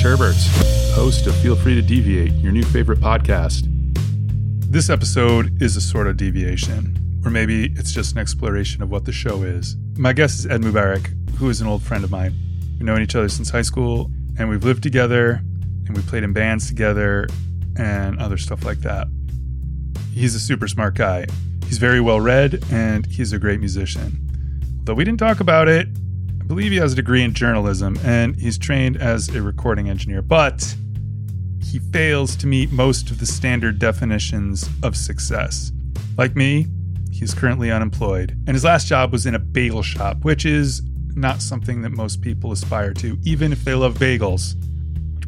Turberts, host of Feel Free to Deviate, your new favorite podcast. This episode is a sort of deviation, or maybe it's just an exploration of what the show is. My guest is Ed Mubarak, who is an old friend of mine. We've known each other since high school, and we've lived together, and we played in bands together, and other stuff like that. He's a super smart guy. He's very well read, and he's a great musician. Though we didn't talk about it, believe he has a degree in journalism and he's trained as a recording engineer, but he fails to meet most of the standard definitions of success. Like me, he's currently unemployed, and his last job was in a bagel shop, which is not something that most people aspire to, even if they love bagels.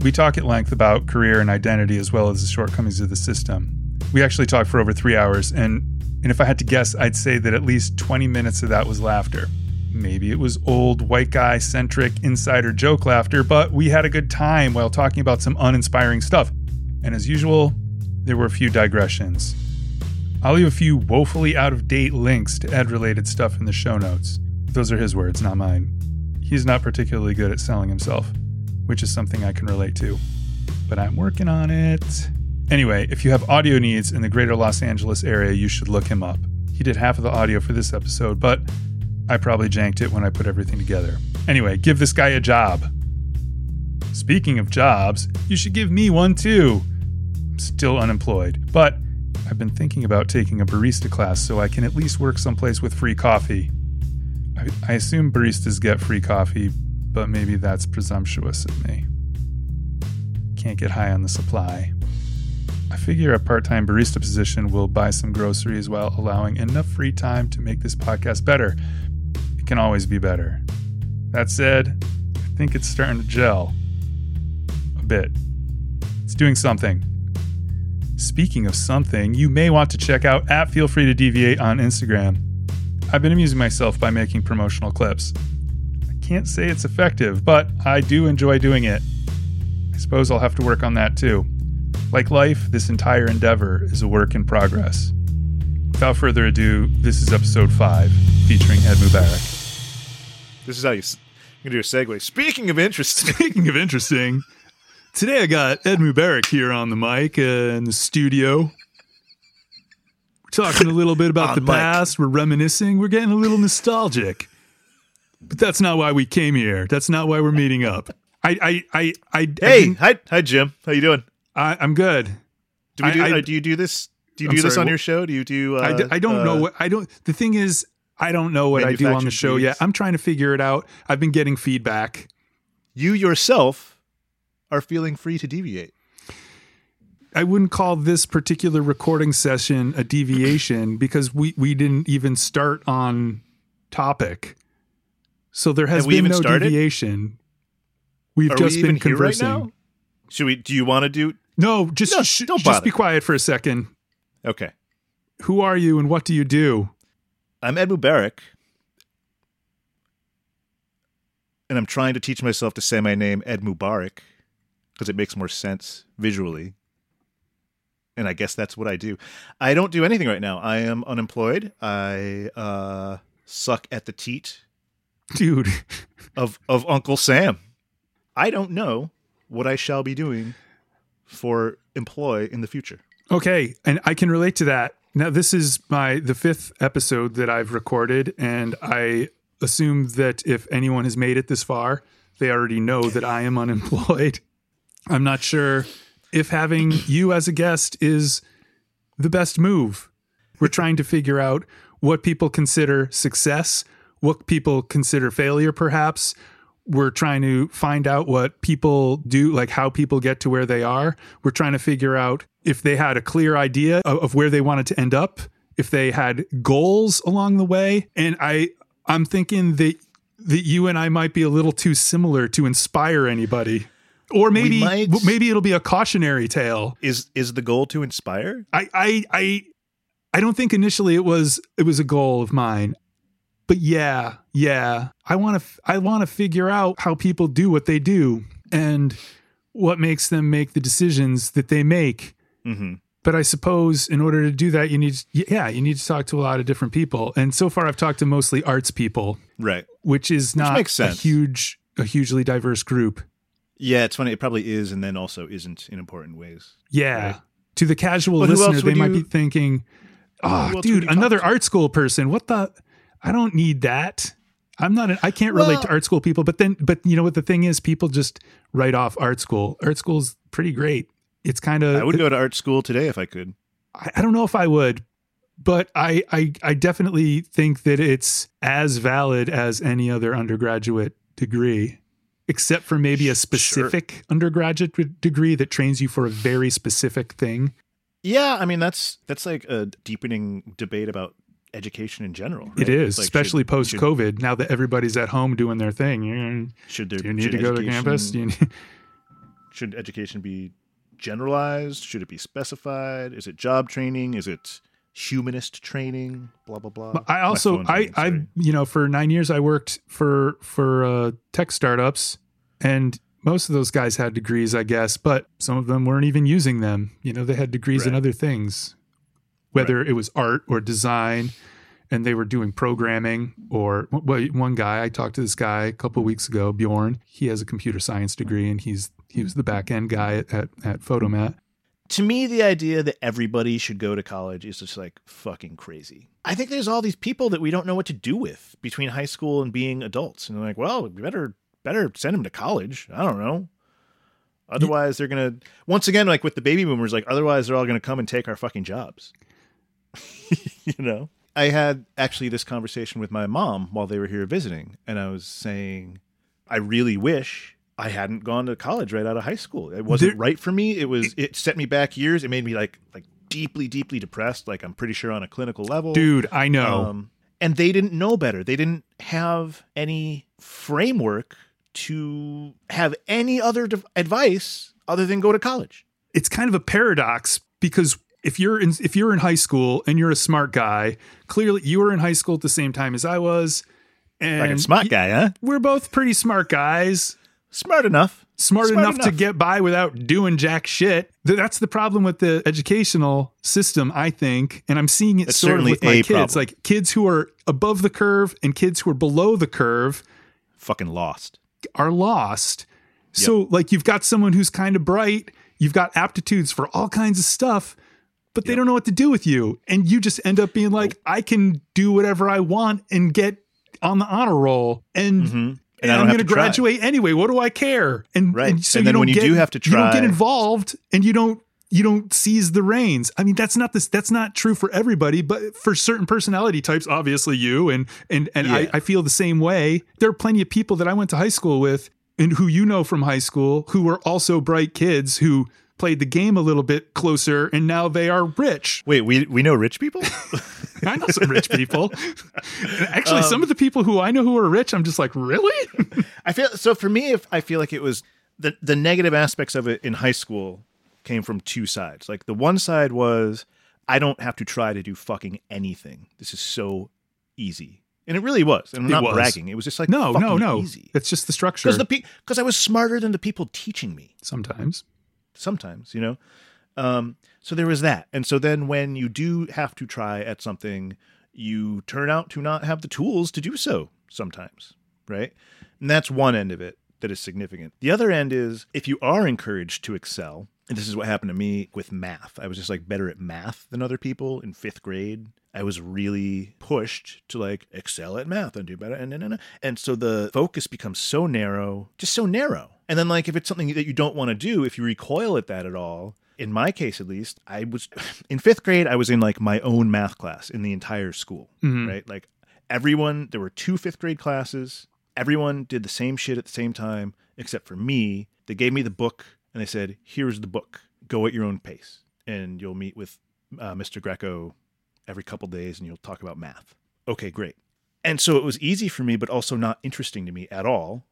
We talk at length about career and identity as well as the shortcomings of the system. We actually talked for over three hours, and, and if I had to guess, I'd say that at least 20 minutes of that was laughter. Maybe it was old white guy centric insider joke laughter, but we had a good time while talking about some uninspiring stuff. And as usual, there were a few digressions. I'll leave a few woefully out of date links to Ed related stuff in the show notes. Those are his words, not mine. He's not particularly good at selling himself, which is something I can relate to. But I'm working on it. Anyway, if you have audio needs in the greater Los Angeles area, you should look him up. He did half of the audio for this episode, but I probably janked it when I put everything together. Anyway, give this guy a job. Speaking of jobs, you should give me one too. I'm still unemployed, but I've been thinking about taking a barista class so I can at least work someplace with free coffee. I, I assume baristas get free coffee, but maybe that's presumptuous of me. Can't get high on the supply. I figure a part time barista position will buy some groceries while allowing enough free time to make this podcast better. Can always be better. That said, I think it's starting to gel. A bit. It's doing something. Speaking of something, you may want to check out at Feel Free to Deviate on Instagram. I've been amusing myself by making promotional clips. I can't say it's effective, but I do enjoy doing it. I suppose I'll have to work on that too. Like life, this entire endeavor is a work in progress. Without further ado, this is episode 5, featuring Ed Mubarak. This is how you, you can do a segue. Speaking of interesting, Speaking of interesting, today I got Ed Mubarak here on the mic uh, in the studio. We're talking a little bit about the mic. past. We're reminiscing. We're getting a little nostalgic. But that's not why we came here. That's not why we're meeting up. I, I, I, I, I hey, didn't- hi, hi, Jim. How you doing? I, I'm good. Do we do? I- uh, do you do this? Do you I'm do this on your show? Do you do? Uh, I, d- I don't know uh, what I don't. The thing is, I don't know what I do on the show yet. I'm trying to figure it out. I've been getting feedback. You yourself are feeling free to deviate. I wouldn't call this particular recording session a deviation because we we didn't even start on topic. So there has been no started? deviation. We've Are just we been right conversing. now? Should we? Do you want to do? No, just No, sh- don't just be quiet for a second. Okay, Who are you and what do you do? I'm Ed Mubarak, and I'm trying to teach myself to say my name Ed Mubarak because it makes more sense visually. And I guess that's what I do. I don't do anything right now. I am unemployed. I uh, suck at the teat Dude, of of Uncle Sam. I don't know what I shall be doing for employ in the future. Okay, and I can relate to that. Now this is my the fifth episode that I've recorded, and I assume that if anyone has made it this far, they already know that I am unemployed. I'm not sure if having you as a guest is the best move. We're trying to figure out what people consider success, what people consider failure, perhaps. We're trying to find out what people do, like how people get to where they are. We're trying to figure out if they had a clear idea of, of where they wanted to end up, if they had goals along the way. And I, I'm thinking that that you and I might be a little too similar to inspire anybody. Or maybe might- maybe it'll be a cautionary tale. Is is the goal to inspire? I I I I don't think initially it was it was a goal of mine. But yeah, yeah. I want to I want to figure out how people do what they do and what makes them make the decisions that they make. Mm-hmm. But I suppose in order to do that you need yeah, you need to talk to a lot of different people. And so far I've talked to mostly arts people, Right. which is not makes a huge a hugely diverse group. Yeah, it's funny. It probably is, and then also isn't in important ways. Yeah. Right. To the casual who listener, they would might you- be thinking, "Oh, dude, another art school person. What the? I don't need that. I'm not. An, I can't relate to art school people. But then, but you know what the thing is? People just write off art school. Art school's pretty great. It's kind of. I would go to art school today if I could. I, I don't know if I would, but I, I I definitely think that it's as valid as any other undergraduate degree, except for maybe a Sure. specific undergraduate degree that trains you for a very specific thing. Yeah, I mean that's that's like a deepening debate about education in general. It right? is, Like, especially post COVID. Now that everybody's at home doing their thing, you, Should there do you need to go to campus? Need, should education be generalized? Should it be specified? Is it job training? Is it humanist training? Blah blah blah. But I also I ringing, I you know for nine years I worked for for uh, tech startups and most of those guys had degrees I guess but some of them weren't even using them you know they had degrees in other things whether it was art or design and they were doing programming or well, one guy I talked to this guy a couple weeks ago Bjorn he has a computer science degree and he's he was the back end guy at at, at Photomat to me, the idea that everybody should go to college is just like fucking crazy. I think there's all these people that we don't know what to do with between high school and being adults, and they're like, well, we better better send them to college. I don't know. Otherwise, they're gonna once again like with the baby boomers. Like, otherwise, they're all gonna come and take our fucking jobs. you know. I had actually this conversation with my mom while they were here visiting, and I was saying, I really wish I hadn't gone to college right out of high school. It wasn't There- right for me. It was it set me back years. It made me like like deeply deeply depressed. Like I'm pretty sure on a clinical level, dude I know Um, and they didn't know better. They didn't have any framework to have any other de- advice other than go to college. it's kind of a paradox because if you're in if you're in high school and you're a smart guy, clearly you were in high school at the same time as I was, and Like a smart guy, huh? We're both pretty smart guys, Smart enough. smart, Smart enough, to get by without doing jack shit. That's the problem with the educational system, I think, and I'm seeing it That's sort of certainly with my kids, problem. like kids who are above the curve and kids who are below the curve Fucking lost. are lost. So like you've got someone who's kind of bright, you've got aptitudes for all kinds of stuff, but they Yep. don't know what to do with you. And you just end up being like, I can do whatever I want and get on the honor roll. And, Mhm. And and I'm going to to try. graduate anyway. What do I care? And, Right. and so And you then don't when you get, do have to you don't get involved and you don't you don't seize the reins. I mean, that's not this. That's not true for everybody, but for certain personality types, obviously you and and and I, I feel the same way. There are plenty of people that I went to high school with and who you know from high school who were also bright kids who played the game a little bit closer and now they are rich. Wait, we we know rich people? I know some rich people. And Actually, Um, some of the people who I know who are rich, I'm just like, really? I feel so for me if I feel like it was the the negative aspects of it in high school came from two sides. Like the one side was I don't have to try to do fucking anything. This is so easy. And it really was. And I'm It not was. bragging. It was just like no, no, no. easy. It's just the structure. Because the because I was smarter than the people teaching me. Sometimes. Sometimes, you know. Um, so there is that, and so then when you do have to try at something, you turn out to not have the tools to do so sometimes, right? And that's one end of it that is significant. The other end is if you are encouraged to excel, and this is what happened to me with math. I was just like better at math than other people in fifth grade. I was really pushed to like excel at math and do better. And, and, and, and so the focus becomes so narrow, just so narrow. And then, like, if it's something that you don't want to do, if you recoil at that at all, in my case at least, I was in fifth grade, I was in like my own math class in the entire school, Mhm. right? Like, everyone, there were two fifth grade classes. Everyone did the same shit at the same time, except for me. They gave me the book and they said, here's the book. Go at your own pace. And you'll meet with uh, Mr. Greco every couple days and you'll talk about math. Okay, great. And so it was easy for me, but also not interesting to me at all.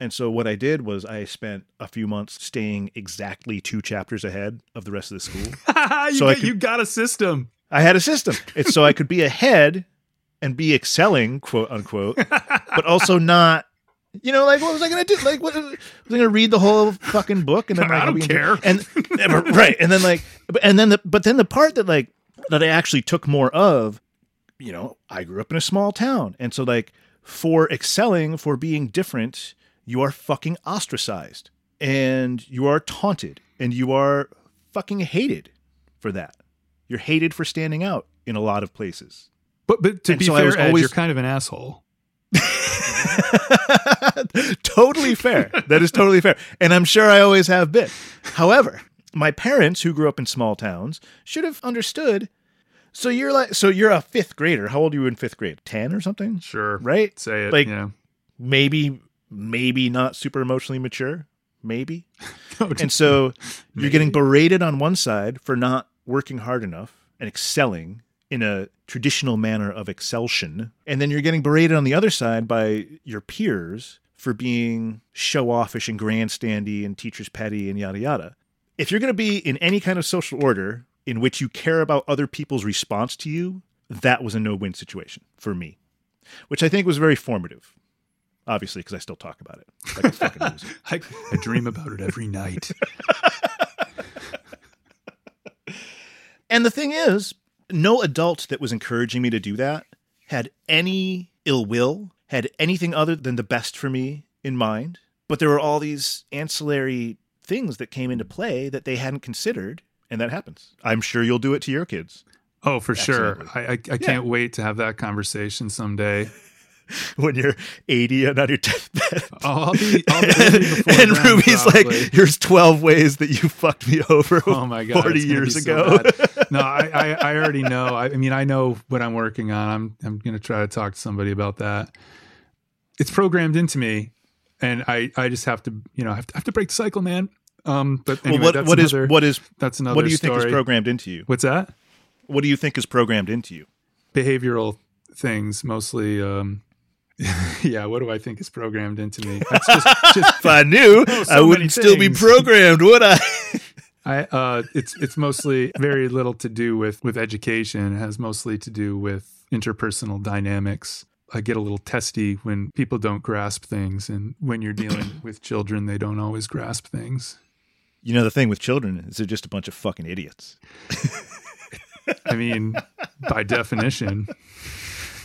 And so what I did was I spent a few months staying exactly two chapters ahead of the rest of the school. you, So got, could- you got a system. I had a system. It's so I could be ahead and be excelling, quote unquote, but also not. You know, like what was I gonna do? Like, what was I gonna read the whole fucking book and then like I don't care. And right, and then like, and then the but then the part that like that I actually took more of, you know, I grew up in a small town, and so like for excelling, for being different, you are fucking ostracized. and you are taunted and you are fucking hated for that. You're hated for standing out in a lot of places. But but to And be so I fair, Ed, always- you're kind of an asshole. totally fair. That is totally fair. And I'm sure I always have been. However, my parents who grew up in small towns should have understood. So you're like so you're a 5th grader. How old are you in 5th grade? 10 or something? Sure. Right? Say it. Like- yeah. Maybe maybe not super emotionally mature, maybe. No, And so you're getting berated on one side for not working hard enough and excelling in a traditional manner of excelsion. And then you're getting berated on the other side by your peers for being show offish and grandstandy and teacher's petty and yada yada. If you're going to be in any kind of social order in which you care about other people's response to you, that was a no win situation for me, which I think was very formative. Obviously, because I still talk about it. Like a fucking loser. I, I dream about it every night. And the thing is, no adult that was encouraging me to do that had any ill will, had anything other than the best for me in mind. But there were all these ancillary things that came into play that they hadn't considered, and that happens. I'm sure you'll do it to your kids Oh, for sure. Absolutely. I, I, I can't wait to have that conversation someday. when you're 80 and on your deathbed. Oh, I'll be, I'll be and then, Ruby's probably. like, "Here's 12 ways that you fucked me over Oh my god, 40 years be so ago." no, I, I, I already know. I, I mean, I know what I'm working on. I'm, I'm going to try to talk to somebody about that. It's programmed into me, and I, I just have to, you know, I have to, I have to break the cycle, man. Um, but anyway, well, what that's what is another, what is that's another what do you story. think is programmed into you? What's that? What do you think is programmed into you? Behavioral things, mostly. Um, yeah, what do I think is programmed into me? That's just, just If I knew, Oh, so I wouldn't still be programmed, would I? I uh it's it's mostly very little to do with with education. It has mostly to do with interpersonal dynamics. I get a little testy when people don't grasp things and when you're dealing with children they don't always grasp things. You know the thing with children is they're just a bunch of fucking idiots. I mean, by definition.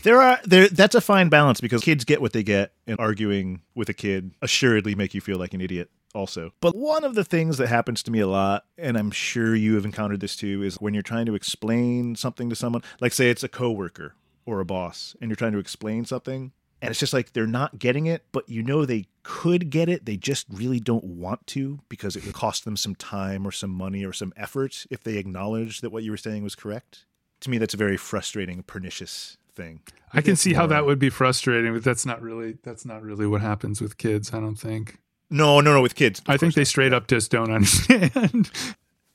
There are there that's a fine balance because kids get what they get and arguing with a kid assuredly make you feel like an idiot also. But one of the things that happens to me a lot and I'm sure you have encountered this too is when you're trying to explain something to someone, like say it's a coworker or a boss and you're trying to explain something and it's just like they're not getting it, but you know they could get it, they just really don't want to because it would cost them some time or some money or some effort if they acknowledge that what you were saying was correct. To me that's a very frustrating, pernicious thing. I can see how that would be frustrating, but that's not really that's not really what happens with kids, I don't think. No, no, no, with kids. I think they not. straight up just don't understand.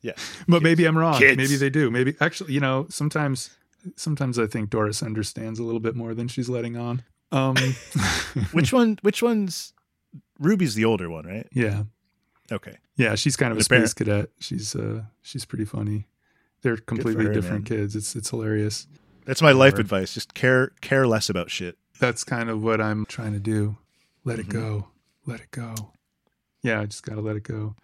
Yeah. but maybe I'm wrong. Kids. Maybe they do. Maybe actually, you know, sometimes sometimes I think Doris understands a little bit more than she's letting on. Um Which one? Which one's Ruby's the older one, right? yeah. Okay. Yeah, she's kind of a space cadet. She's uh she's pretty funny. They're completely her, different man. kids. It's it's hilarious. That's my life advice. Just care care less about shit. That's kind of what I'm trying to do. Let it Mhm. go. Let it go. Yeah, I just got to let it go.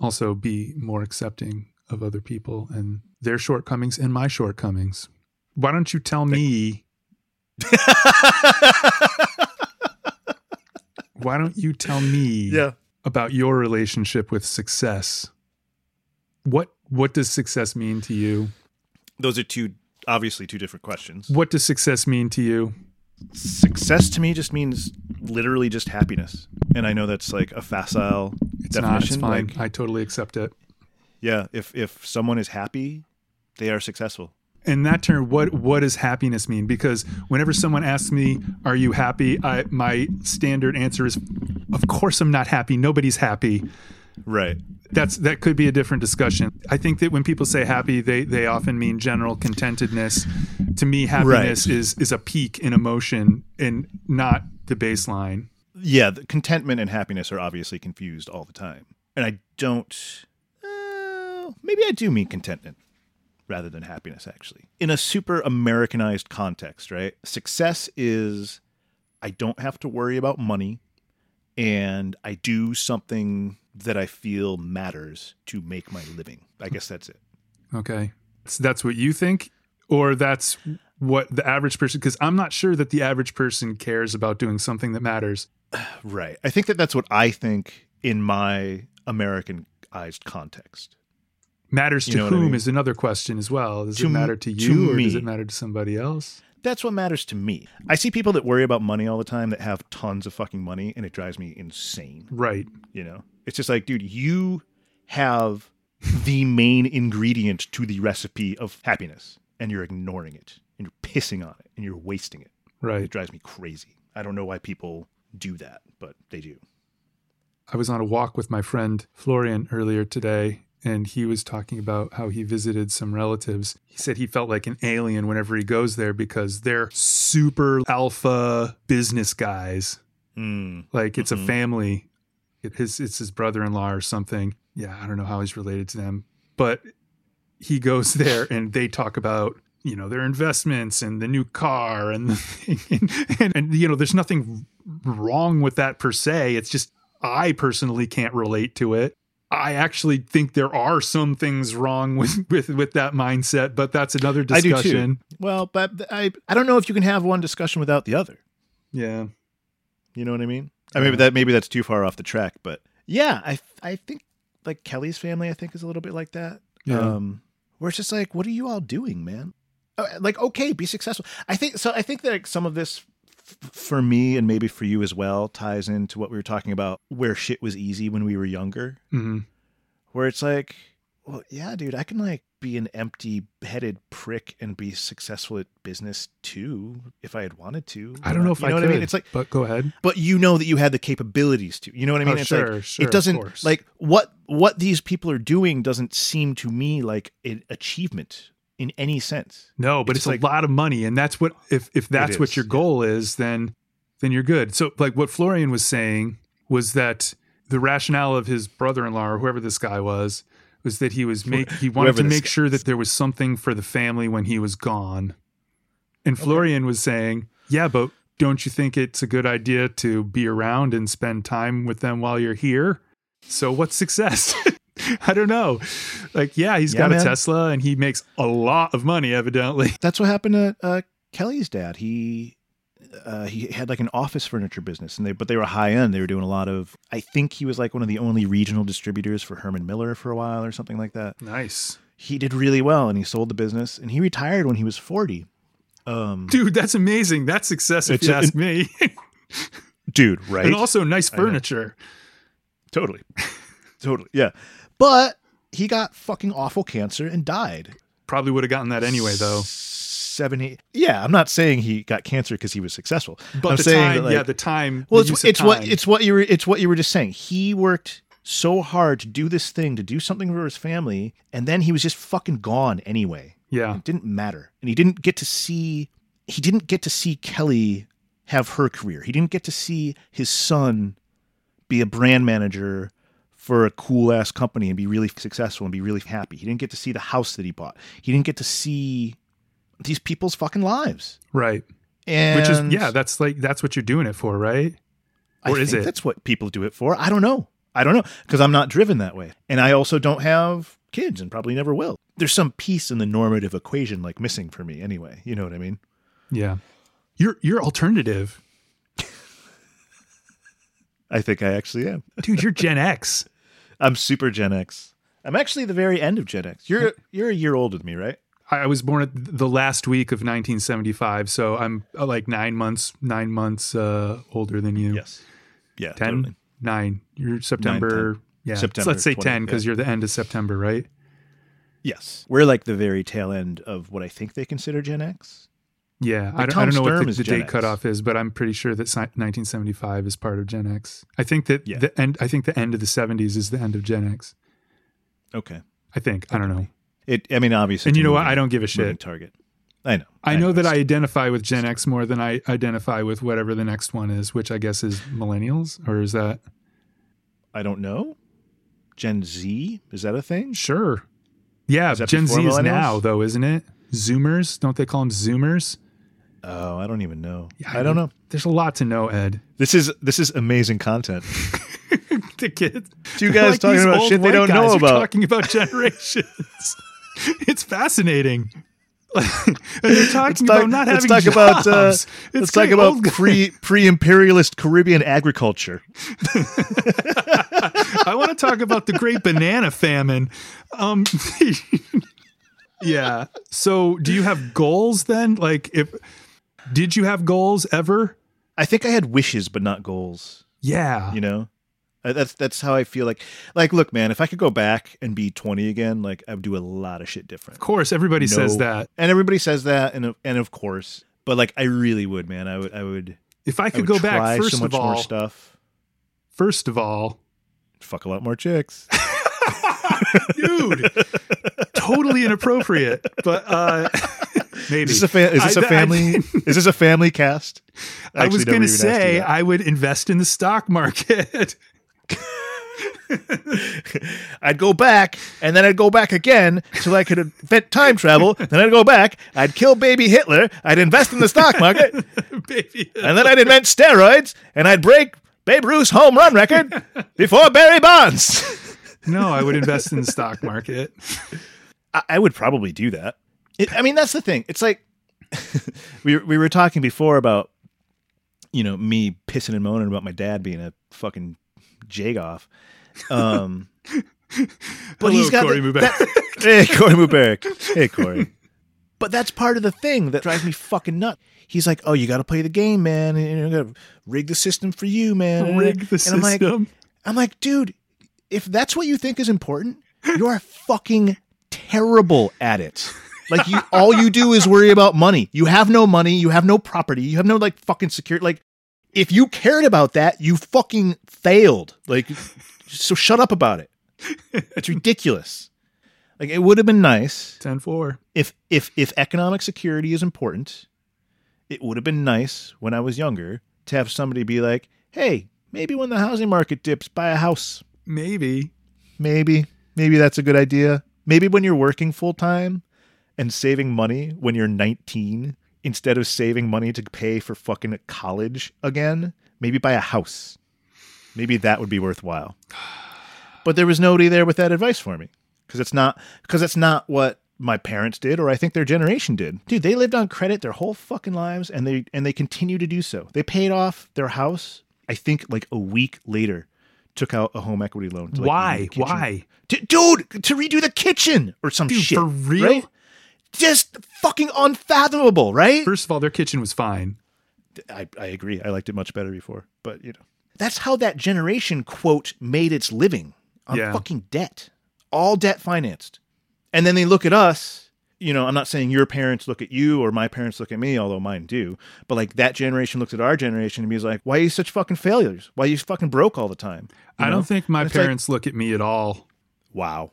Also be more accepting of other people and their shortcomings and my shortcomings. Why don't you tell me why don't you tell me yeah. about your relationship with success? What what does success mean to you? Those are two obviously two different questions. What does success mean to you? Success to me just means literally just happiness. And I know that's like a facile It's not. It's fine. like, I totally accept it. yeah, if if someone is happy, they are successful. In that term, what what does happiness mean? Because whenever someone asks me, "Are you happy?" I, my standard answer is, "Of course I'm not happy. Nobody's happy." Right. That's that could be a different discussion. I think that when people say happy, they they often mean general contentedness. To me, happiness Right. is is a peak in emotion and not the baseline. yeah, the contentment and happiness are obviously confused all the time. And I don't. Uh, maybe I do mean contentment rather than happiness, actually. In a super Americanized context, right? Success is I don't have to worry about money and I do something that I feel matters to make my living. I guess that's it. Okay, so that's what you think, or that's what the average person? Because I'm not sure that the average person cares about doing something that matters. Right. I think that that's what I think in my Americanized context. Matters to You know what I whom mean? is another question as well. Does To it matter to you to you or does it matter to somebody else? That's what matters to me. I see people that worry about money all the time that have tons of fucking money and it drives me insane. Right. You know, it's just like, dude, you have the main ingredient to the recipe of happiness and you're ignoring it and you're pissing on it and you're wasting it. Right. It drives me crazy. I don't know why people do that, but they do. I was on a walk with my friend Florian earlier today, and he was talking about how he visited some relatives. He said he felt like an alien whenever he goes there because they're super alpha business guys. Mm. Like it's Mhm. a family. It, his it's his brother-in-law or something. Yeah, I don't know how he's related to them, but he goes there and they talk about you know their investments and the new car and and, and, and you know there's nothing wrong with that per se. It's just I personally can't relate to it. I actually think there are some things wrong with with with that mindset, but that's another I do too. discussion. Well, but I I don't know if you can have one discussion without the other. Yeah. You know what I mean? I mean, that maybe that's too far off the track, but yeah, I I think like Kelly's family, I think is a little bit like that. Yeah. Um, where it's just like, what are you all doing, man? Uh, Like, okay, be successful. I think so. I think that like, some of this for me and maybe for you as well ties into what we were talking about, where shit was easy when we were younger. hmm Where it's like, well, yeah, dude, I can like be an empty-headed prick and be successful at business too if I had wanted to. I don't know if you I know could. what I mean. It's like but go ahead. but you know that you had the capabilities to. You know what I mean? Oh, it's sure, like sure, it doesn't like what what these people are doing doesn't seem to me like an achievement in any sense. No, but It's it's, like- a lot of money, and that's what if if that's what your goal is, then then you're good. So, like what Florian was saying was that the rationale of his brother-in-law or whoever this guy was was that he was make he wanted to make guy sure that there was something for the family when he was gone. And Florian was saying, "Yeah, but don't you think it's a good idea to be around and spend time with them while you're here?" So, what's success? I don't know. Like, yeah, he's Yeah, got man. a Tesla and he makes a lot of money, evidently. That's what happened to uh, Kelly's dad. He uh, he had like an office furniture business, and they but they were high end. They were doing a lot of. I think he was like one of the only regional distributors for Herman Miller for a while or something like that. Nice. He did really well, and he sold the business, and he retired when he was forty. Um, Dude, that's amazing. That's success if you ask me. dude, right? and also nice furniture. Totally. totally. Yeah. But he got fucking awful cancer and died. Probably would have gotten that anyway, though. Seventy. Yeah, I'm not saying he got cancer because he was successful. But I'm the saying time, that, like- yeah, the time. Well, the it's, it's what it's what you were it's what you were just saying. He worked so hard to do this thing, to do something for his family, and then he was just fucking gone anyway. yeah, It didn't matter, and he didn't get to see he didn't get to see Kelly have her career. He didn't get to see his son be a brand manager for a cool ass company and be really successful and be really happy. He didn't get to see the house that he bought. He didn't get to see these people's fucking lives. right. And Which is yeah, that's like that's what you're doing it for, right? I or is think it? That's what people do it for. I don't know. I don't know because I'm not driven that way, and I also don't have kids, and probably never will. There's some piece in the normative equation like missing for me, anyway. You know what I mean? Yeah. You're you're alternative. I think I actually am. Dude, you're Gen X. I'm super Gen X. I'm actually the very end of Gen X. You're you're a year older than me, right? I was born at the last week of 1975, so I'm uh, like nine months, nine months uh, older than you. Yes. Yeah. ten, totally. nine. You're September. Yeah, so September let's say 20, ten because yeah. you're the end of September, right? Yes. We're like the very tail end of what I think they consider Gen X. Yeah, I don't, I don't know Sturm what the, the date X. cutoff is, but I'm pretty sure that si- 1975 is part of Gen X. I think that Yeah. the end. I think the end of the 70s is the end of Gen X. Okay. I think. I don't know. It. I mean, obviously. And you know what? I don't give a shit. Target. I know. I know that I identify with Gen X more than I identify with whatever the next one is, which I guess is millennials, or is that I don't know. Gen Z is that a thing? sure? Yeah, Gen Z is now though, isn't it? Zoomers, don't they call them Zoomers? Oh, I don't even know. Yeah, I don't know. There's a lot to know, Ed. This is this is amazing content. the kids, Two guys Like talking about shit they don't know about. Talking about generations. it's fascinating. and they're talking talk- about not let's having talk about, uh, jobs. It's Let's talk about pre pre imperialist Caribbean agriculture. I want to talk about the great banana famine. Um, yeah. So, do you have goals then? Like, if did you have goals ever? I think I had wishes, but not goals. Yeah. You know, that's that's how I feel like. Like, look, man, if I could go back and be twenty again, like I would do a lot of shit different. Of course, everybody says that. and everybody says that, and and of course, but like I really would, man. I would I would. If I I could would go back, first so much of all, more stuff. first of all, Fuck a lot more chicks. dude, totally inappropriate. But uh, maybe Is this a fa- is this I- a I- family? is this a family cast? I, was going to even asked you say. I would invest in the stock market. I'd go back, and then I'd go back again till I could invent time travel. then I'd go back, I'd kill baby Hitler, I'd invest in the stock market, Baby. and then I'd invent steroids, and I'd break Babe Ruth's home run record before Barry Bonds. No, I would invest in the stock market. I, I would probably do that. It, I mean, that's the thing. It's like we we were talking before about you know me pissing and moaning about my dad being a fucking jagoff. Um, but he's got Corey the- that- hey Corey Mubarak. Hey Corey. But that's part of the thing that drives me fucking nuts. He's like, "Oh, you got to play the game, man. And you got to rig the system for you, man. Rig the and I'm like, system. I'm like, dude, if that's what you think is important, you are fucking terrible at it. Like you all you do is worry about money. You have no money, you have no property, you have no like fucking security. Like if you cared about that, you fucking failed. Like so shut up about it. It's ridiculous. Like it would have been nice 10 4. if if if economic security is important, it would have been nice when I was younger to have somebody be like, "Hey, maybe when the housing market dips, buy a house." Maybe. Maybe. Maybe that's a good idea. Maybe when you're working full time and saving money when you're 19 instead of saving money to pay for fucking college again, maybe buy a house. Maybe that would be worthwhile. But there was nobody there with that advice for me because it's not because it's not what my parents did or I think their generation did. Dude, they lived on credit their whole fucking lives and they and they continue to do so. They paid off their house I think like a week later took out a home equity loan. to, like, Why? Why? Dude, to redo the kitchen or some Dude, shit. for real? right? Just fucking unfathomable, right? First of all, their kitchen was fine. I, I agree. I liked it much better before. But, you know, that's how that generation, quote, made its living on Yeah. fucking debt, all debt financed. And then they look at us. You know, I'm not saying your parents look at you or my parents look at me, although mine do. But like that generation looks at our generation and be like, why are you such fucking failures? Why are you fucking broke all the time? You I know? don't think my It's like- parents look at me at all. Wow.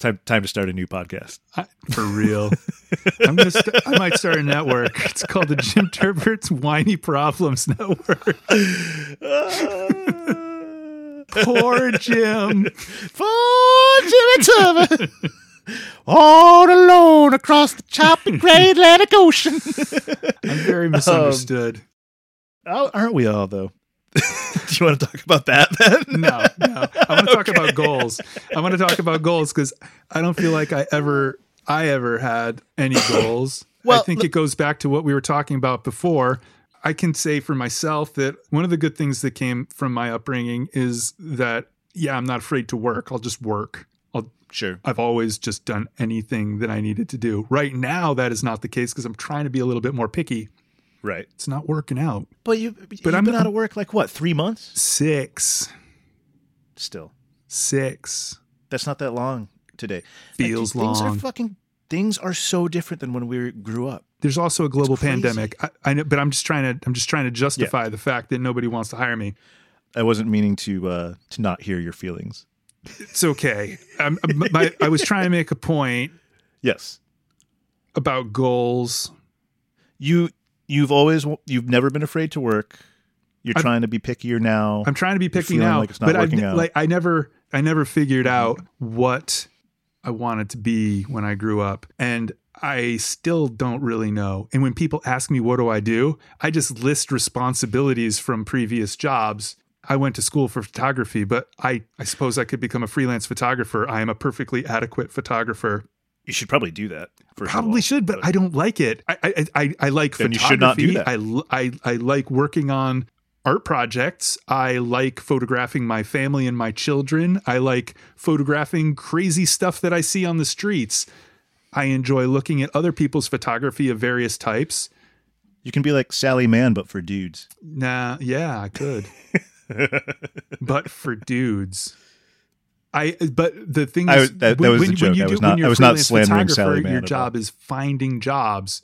Time, time to start a new podcast. I, for real. I'm gonna. St- I might start a network. It's called the Jim Turbert's Whiny Problems Network. Poor Jim. For Jimmy Turner. All alone across the choppy great Atlantic Ocean. I'm very misunderstood. Um, oh, aren't we all, though? You want to talk about that then? no, no. I want to talk about goals. I want to talk about goals because I don't feel like I ever, I ever had any goals. Well, I think it goes back to what we were talking about before. I can say for myself that one of the good things that came from my upbringing is that yeah, I'm not afraid to work. I'll just work. I'll Sure. I've always just done anything that I needed to do. Right now, that is not the case because I'm trying to be a little bit more picky. Right. It's not working out. But you, but you've I'm- been out of work like what, three months? Six, Still. six That's not that long today. feels Like, Things are fucking, things are so different than when we grew up. There's also a global pandemic. I, I know, but I'm just trying to. I'm just trying to justify the fact that nobody wants to hire me. I wasn't meaning to, uh, to not hear your feelings. It's okay. I'm, my, I was trying to make a point Yes. about goals. You, you've always, you've never been afraid to work. You're I'm- trying to be pickier now. I'm trying to be picky now, like but out. like I never I never figured mm-hmm. out what I wanted to be when I grew up, and I still don't really know. And when people ask me what do I do, I just list responsibilities from previous jobs. I went to school for photography, but I I suppose I could become a freelance photographer. I am a perfectly adequate photographer. You should probably do that. Probably should, but I don't like it. I I I, I like Then you photography. should not do that. I, I I like working on art projects. I like photographing my family and my children. I like photographing crazy stuff that I see on the streets. I enjoy looking at other people's photography of various types. You can be like Sally Mann, but for dudes. Nah, yeah, I could. but for dudes. I but the thing is was- that- that when, was when joke. you I was when not- you're I was not slandering Sally your job is finding jobs.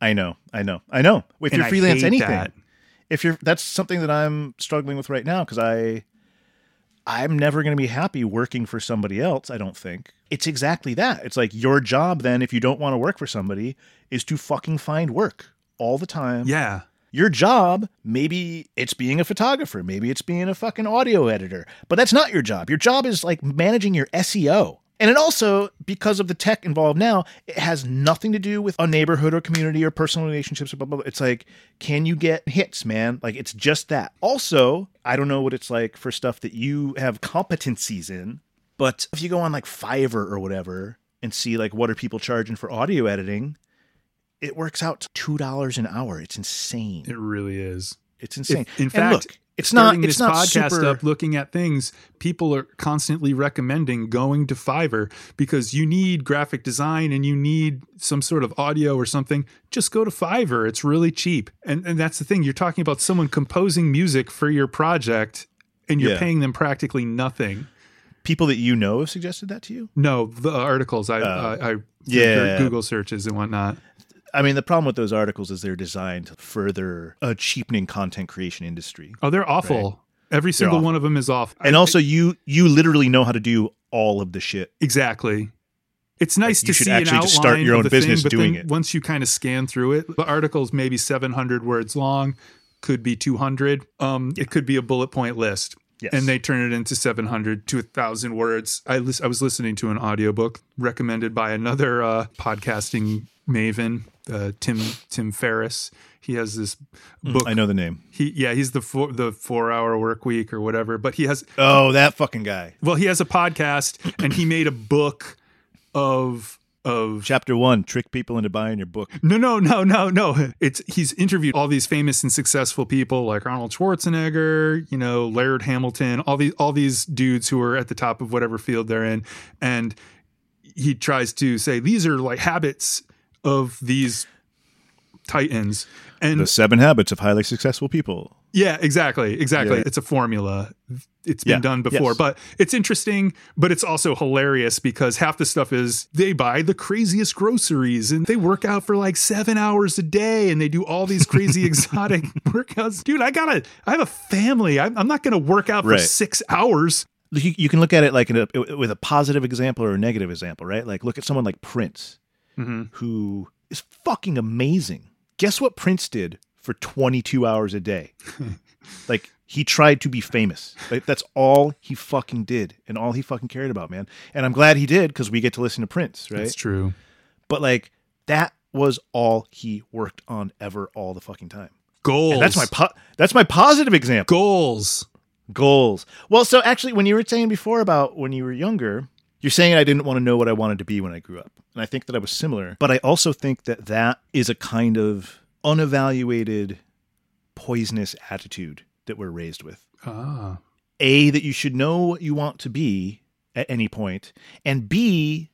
I know, I know, I know. If and you're I freelance anything, that. if you're that's something that I'm struggling with right now because I I'm never going to be happy working for somebody else, I don't think. It's exactly that. It's like your job then if you don't want to work for somebody is to fucking find work all the time. Yeah. Your job, maybe it's being a photographer, maybe it's being a fucking audio editor, but that's not your job. Your job is like managing your SEO. And it also, because of the tech involved now, it has nothing to do with a neighborhood or community or personal relationships or blah, blah, blah. It's like, can you get hits, man? Like, it's just that. Also, I don't know what it's like for stuff that you have competencies in, but if you go on like Fiverr or whatever and see like what are people charging for audio editing, it works out two dollars an hour. It's insane. It really is. It's insane. If- in And fact, look, it's not. It's this not podcast super. up looking at things people are constantly recommending going to fiverr because you need graphic design and you need some sort of audio or something just go to fiverr it's really cheap and and that's the thing you're talking about someone composing music for your project and you're Yeah. paying them practically nothing people that you know have suggested that to you. no the articles i Oh. I, I Yeah. google searches and whatnot I mean, the problem with those articles is they're designed to further a cheapening content creation industry. oh they're awful every single one of them is off And I- also, you you literally know how to do all of the shit. Exactly. It's nice you to see an actually outline just start your own business thing, doing it. Once you kind of scan through it, the article's maybe 700 words long, could be 200. Um, It could be a bullet point list. Yes. And they turn it into 700 to 1,000 words. I, lis- I was listening to an audiobook recommended by another uh, podcasting maven, uh, Tim Tim Ferriss. He has this book. Mm, I know the name. He yeah, he's the four, the four hour work week or whatever. But he has Oh, that fucking guy. well, he has a podcast and he made a book of of Chapter one: Trick people into buying your book. no no no no no it's he's interviewed all these famous and successful people like Arnold Schwarzenegger you know Laird Hamilton all these all these dudes who are at the top of whatever field they're in and he tries to say these are like habits of these titans and The Seven Habits of Highly Successful People. Yeah, exactly. Exactly. Yeah. It's a formula. It's been Yeah. done before, Yes. but it's interesting, but it's also hilarious because half the stuff is they buy the craziest groceries and they work out for like seven hours a day and they do all these crazy exotic workouts. Dude, I gotta, I have a family. I'm, I'm not gonna work out for six hours. You, you can look at it like in a, with a positive example or a negative example, right? Like look at someone like Prince, Mhm. who is fucking amazing. Guess what Prince did for 22 hours a day? like he tried to be famous. Like that's all he fucking did and all he fucking cared about, man. And I'm glad he did because we get to listen to Prince, right? That's true. But like that was all he worked on ever all the fucking time. Goals. And that's my po- that's my positive example. goals. Goals. Well, so actually, when you were saying before about when you were younger, you're saying I didn't want to know what I wanted to be when I grew up. And I think that I was similar. But I also think that that is a kind of unevaluated, poisonous attitude that we're raised with. Ah, A, that you should know what you want to be at any point, and B,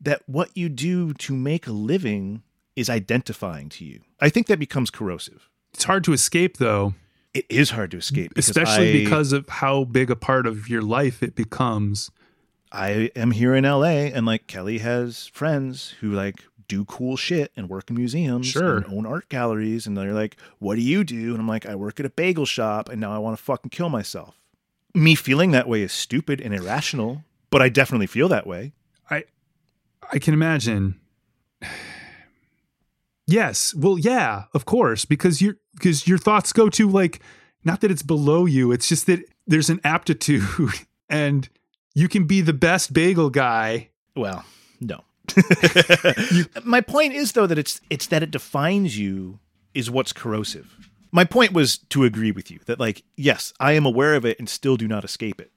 that what you do to make a living is identifying to you. I think that becomes corrosive. it's hard to escape though, It is hard to escape, because especially I- because of how big a part of your life it becomes. I am here in LA and like Kelly has friends who like do cool shit and work in museums Sure. and own art galleries and they're like, "What do you do?" And I'm like, "I work at a bagel shop and now I want to fucking kill myself." Me feeling that way is stupid and irrational, but I definitely feel that way. I can imagine. Yes. Well, yeah, of course, because your because your thoughts go to like not that it's below you, it's just that there's an aptitude and you can be the best bagel guy. Well, no. My point is though that it's it's that it defines you is what's corrosive. My point was to agree with you that like yes, I am aware of it and still do not escape it.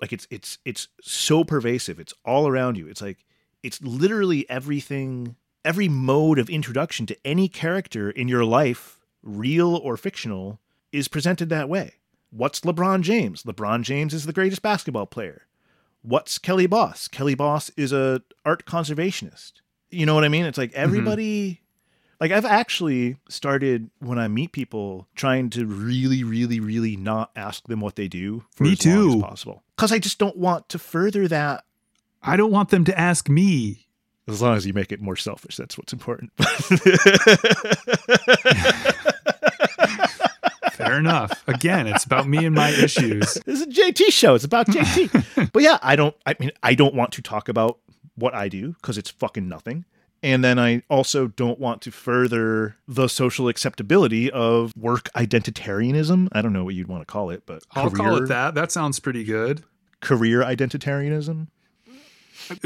Like it's it's it's so pervasive. It's all around you. It's like it's literally everything, every mode of introduction to any character in your life, real or fictional, is presented that way. What's LeBron James? LeBron James is the greatest basketball player. What's Kelly Boss? Kelly Boss is a art conservationist. You know what I mean? It's like mm-hmm. everybody like I've actually started when I meet people trying to really, really, really not ask them what they do for Me as long too. as possible. Because I just don't want to further that I don't want them to ask me. as long as you make it more selfish, that's what's important. Fair enough. Again, it's about me and my issues. this is a JT show. It's about JT. but yeah, I don't I mean I don't want to talk about what I do because it's fucking nothing. And then I also don't want to further the social acceptability of work identitarianism. I don't know what you'd want to call it, but I'll call it that. That sounds pretty good. Career identitarianism.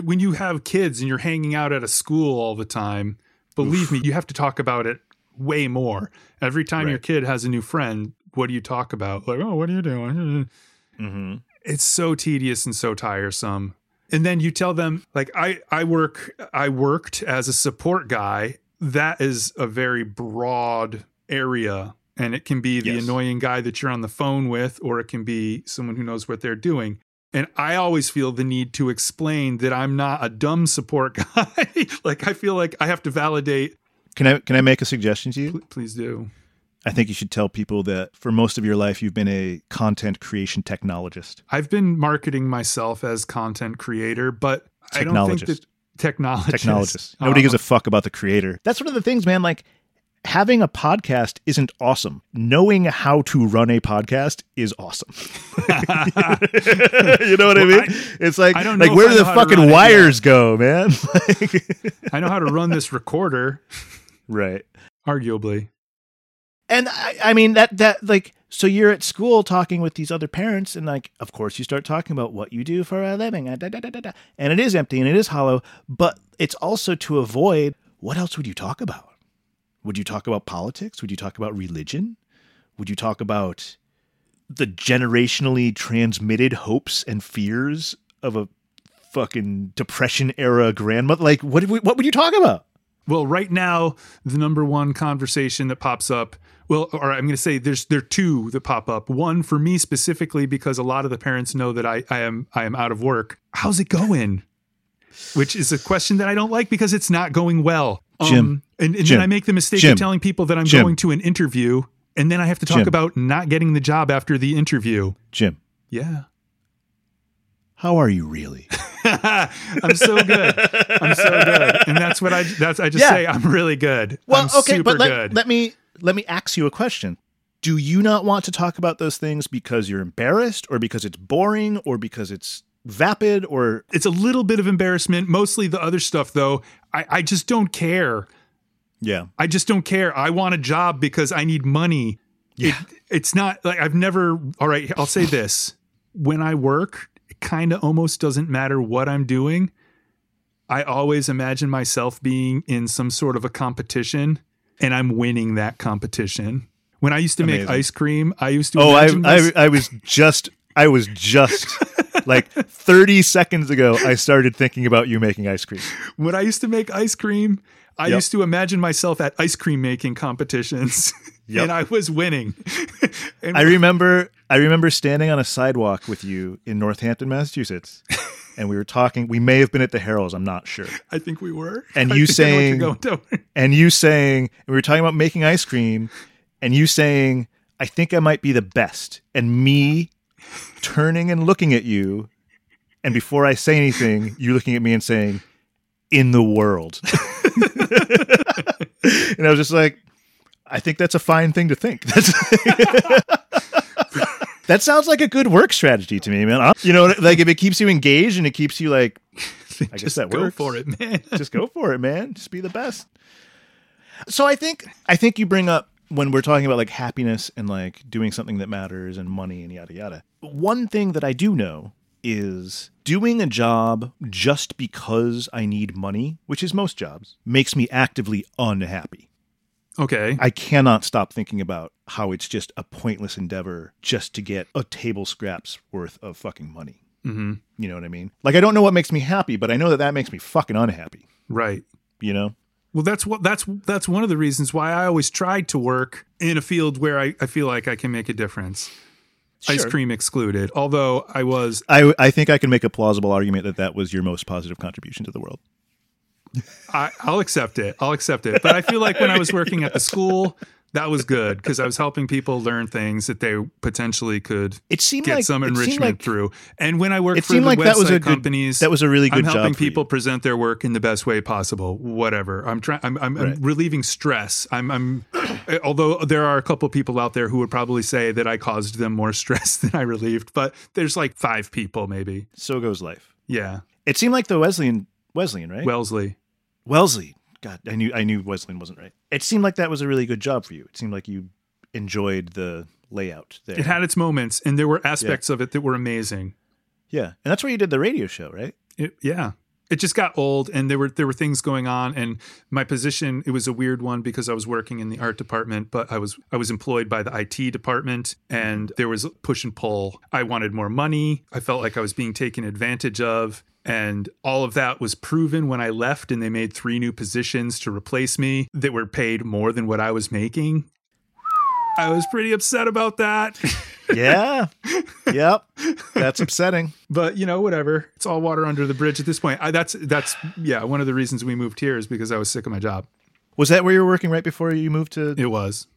When you have kids and you're hanging out at a school all the time, believe me, you have to talk about it way more. Every time your kid has a new friend, what do you talk about? Like, oh, what are you doing? Mm-hmm. it's so tedious and so tiresome and then you tell them like i i work i worked as a support guy that is a very broad area and it can be the Yes. annoying guy that you're on the phone with or it can be someone who knows what they're doing and i always feel the need to explain that i'm not a dumb support guy like i feel like i have to validate Can I can I make a suggestion to you? Pl- please do I think you should tell people that for most of your life you've been a content creation technologist. i've been marketing myself as content creator but i don't think that Technologist. technologist. Nobody Uh, gives a fuck about the creator. That's one of the things, man. Like having a podcast isn't awesome. Knowing how to run a podcast is awesome. you know what I mean? I- it's like I don't know like where do the fucking wires go, man? Like- I know how to run this recorder, right. arguably. And I, I mean that that like so you're at school talking with these other parents and like of course you start talking about what you do for a living. Uh, da, da, da, da, and it is empty and it is hollow but it's also to avoid what else would you talk about? Would you talk about politics? Would you talk about religion? Would you talk about the generationally transmitted hopes and fears of a fucking depression era grandmother? Like what what would you talk about Well, right now, the number one conversation that pops up, well, or I'm going to say there's there are two that pop up. One for me specifically because a lot of the parents know that I, I am I am out of work. How's it going? Which is a question that I don't like because it's not going well. Jim. Um, and, and Jim. then I make the mistake Jim. of telling people that I'm Jim. going to an interview, and then I have to talk about not getting the job after the interview. jim Yeah. how are you really I'm so good. I'm so good. And that's what I that's I just Yeah. say I'm really good. Well, I'm okay, but let, good. let me let me ask you a question. Do you not want to talk about those things because you're embarrassed or because it's boring or because it's vapid or it's a little bit of embarrassment. Mostly the other stuff though, I, I just don't care. yeah. I just don't care. I want a job because I need money. Yeah. It, it's not like I've never all right, I'll say this. When I work, it kind of almost doesn't matter what I'm doing. I always imagine myself being in some sort of a competition and I'm winning that competition. When I used to make ice cream, I used to Oh, I I, I was just I was just like 30 seconds ago I started thinking about you making ice cream. when I used to make ice cream, I Yep. used to imagine myself at ice cream making competitions, Yep. and I was winning. I remember I remember standing on a sidewalk with you in Northampton, Massachusetts. And we were talking. We may have been at the Herrell's. I'm not sure. I think we were. And you think I know what saying- you're going to. and you saying and we were talking about making ice cream and you saying i think i might be the best and me turning and looking at you and before i say anything you looking at me and saying in the world and i was just like i think that's a fine thing to think That's- that sounds like a good work strategy to me man you know like if it keeps you engaged and it keeps you like i guess Just that go works for it, man. just go for it, man. Just be the best. So I think I think you bring up when we're talking about like happiness and like doing something that matters and money and yada yada. One thing that I do know is doing a job just because I need money, which is most jobs, makes me actively unhappy. Okay. I cannot stop thinking about how it's just a pointless endeavor just to get a table scraps worth of fucking money. hmm You know what I mean? Like I don't know what makes me happy, but I know that that makes me fucking unhappy. Right. You know? Well, that's what that's that's one of the reasons why I always tried to work in a field where I, I feel like I can make a difference. Ice cream excluded. Although I was I I think I can make a plausible argument that that was your most positive contribution to the world. I, I'll accept it. I'll accept it. But I feel like when I was working at the school, that was good because I was helping people learn things that they potentially could It seemed get like some enrichment like- through. And when I worked for the like website that was a good- companies, That was a really good I'm job. helping you. people present their work in the best way possible. Whatever. I'm trying. I'm, I'm, Right. I'm relieving stress. I'm. I'm. Eh, although there are a couple people out there who would probably say that I caused them more stress than I relieved, but there's like five people maybe. So goes life. Yeah. It seemed like the Wesleyan Wesleyan, right? Wellesley. Wellesley. God, I knew I knew Wesleyan wasn't right. It seemed like that was a really good job for you. It seemed like you enjoyed the layout there. It had its moments, and there were aspects of it that were amazing. yeah, and that's where you did the radio show, right? It, yeah. It just got old and there were there were things going on and my position it was a weird one because I was working in the art department but I was I was employed by the IT department and there was push and pull. I wanted more money. I felt like I was being taken advantage of and all of that was proven when I left and they made three new positions to replace me that were paid more than what I was making. I was pretty upset about that. Yeah. yep. That's upsetting. but you know whatever it's all water under the bridge at this point I, that's that's yeah one of the reasons we moved here is because i was sick of my job Was that where you were working right before you moved to? it was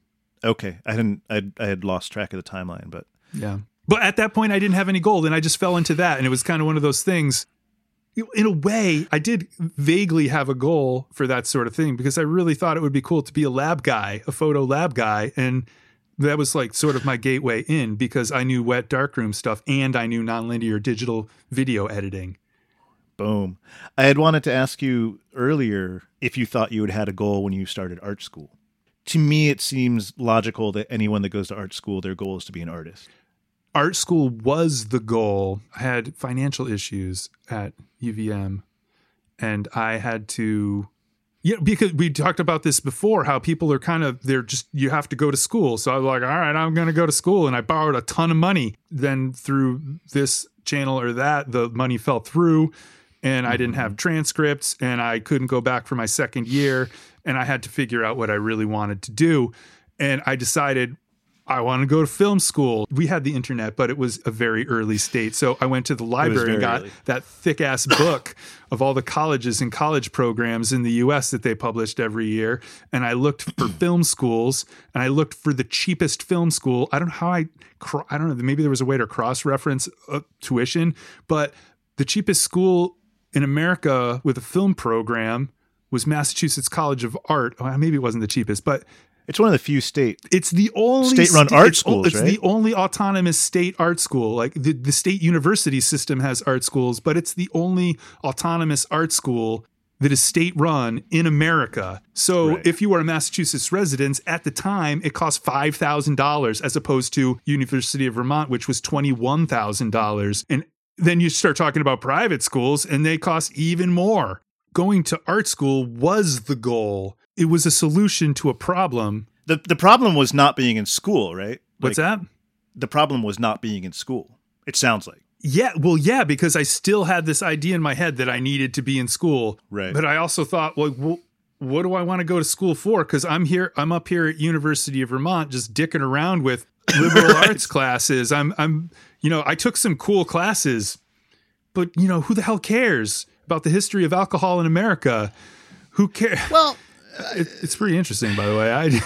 Okay, I didn't. I I had lost track of the timeline, but yeah but at that point i didn't have any gold and i just fell into that and it was kind of one of those things in a way i did vaguely have a goal for that sort of thing because i really thought it would be cool to be a lab guy a photo lab guy and that was like sort of my gateway in because i knew wet darkroom stuff and i knew nonlinear digital video editing boom. I had wanted to ask you earlier if you thought you had had a goal when you started art school. To me, it seems logical that anyone that goes to art school, their goal is to be an artist. art school was the goal. I had financial issues at UVM and I had to yeah, because we talked about this before, how people are kind of they're just you have to go to school. So I was like, all right, I'm gonna go to school and I borrowed a ton of money. Then through this channel or that, the money fell through and I didn't have mm-hmm. transcripts and I couldn't go back for my second year and I had to figure out what I really wanted to do. And I decided I want to go to film school. We had the internet, but it was a very early state. So I went to the library and got early. that thick ass book of all the colleges and college programs in the US that they published every year. And I looked for film schools and I looked for the cheapest film school. I don't know how I, I don't know, maybe there was a way to cross reference uh, tuition, but the cheapest school in America with a film program was Massachusetts College of Art. Well, maybe it wasn't the cheapest, but It's one of the few state. it's the only State-run sta- art it's, o- schools, It's right? the only autonomous state art school. Like the, the state university system has art schools, but it's the only autonomous art school that is state run in America. So Right. if you are a Massachusetts resident at the time, it cost five thousand dollars as opposed to University of Vermont, which was twenty one thousand dollars. And then you start talking about private schools, and they cost even more. Going to art school was the goal. It was a solution to a problem. The the problem was not being in school, right? What's that? The problem was not being in school. It sounds like. Yeah, well, yeah, because I still had this idea in my head that I needed to be in school. Right. But I also thought, well, wh- what do I want to go to school for? Because I'm here, I'm up here at University of Vermont, just dicking around with liberal arts classes. I'm, I'm, you know, I took some cool classes, but you know, who the hell cares about the history of alcohol in America? Who cares? Well, It, it's pretty interesting, by the way. I,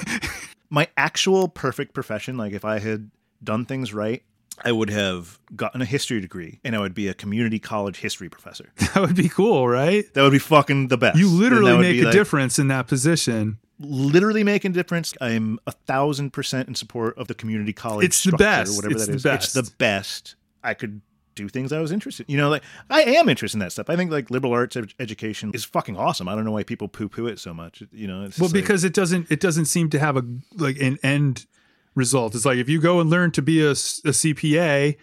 my actual perfect profession, like if I had done things right, I would have gotten a history degree and I would be a community college history professor. that would be cool, right? That would be fucking the best. You literally make a like- difference in that position. Literally making a difference. I'm a thousand percent in support of the community college. It's the best. Whatever It's that the is. best. It's the best. I could do things I was interested. You know, like I am interested in that stuff. I think like liberal arts ed- education is fucking awesome. I don't know why people poo poo it so much. You know, it's Well, just like- because it doesn't it doesn't seem to have a like an end result. It's like if you go and learn to be a CPA,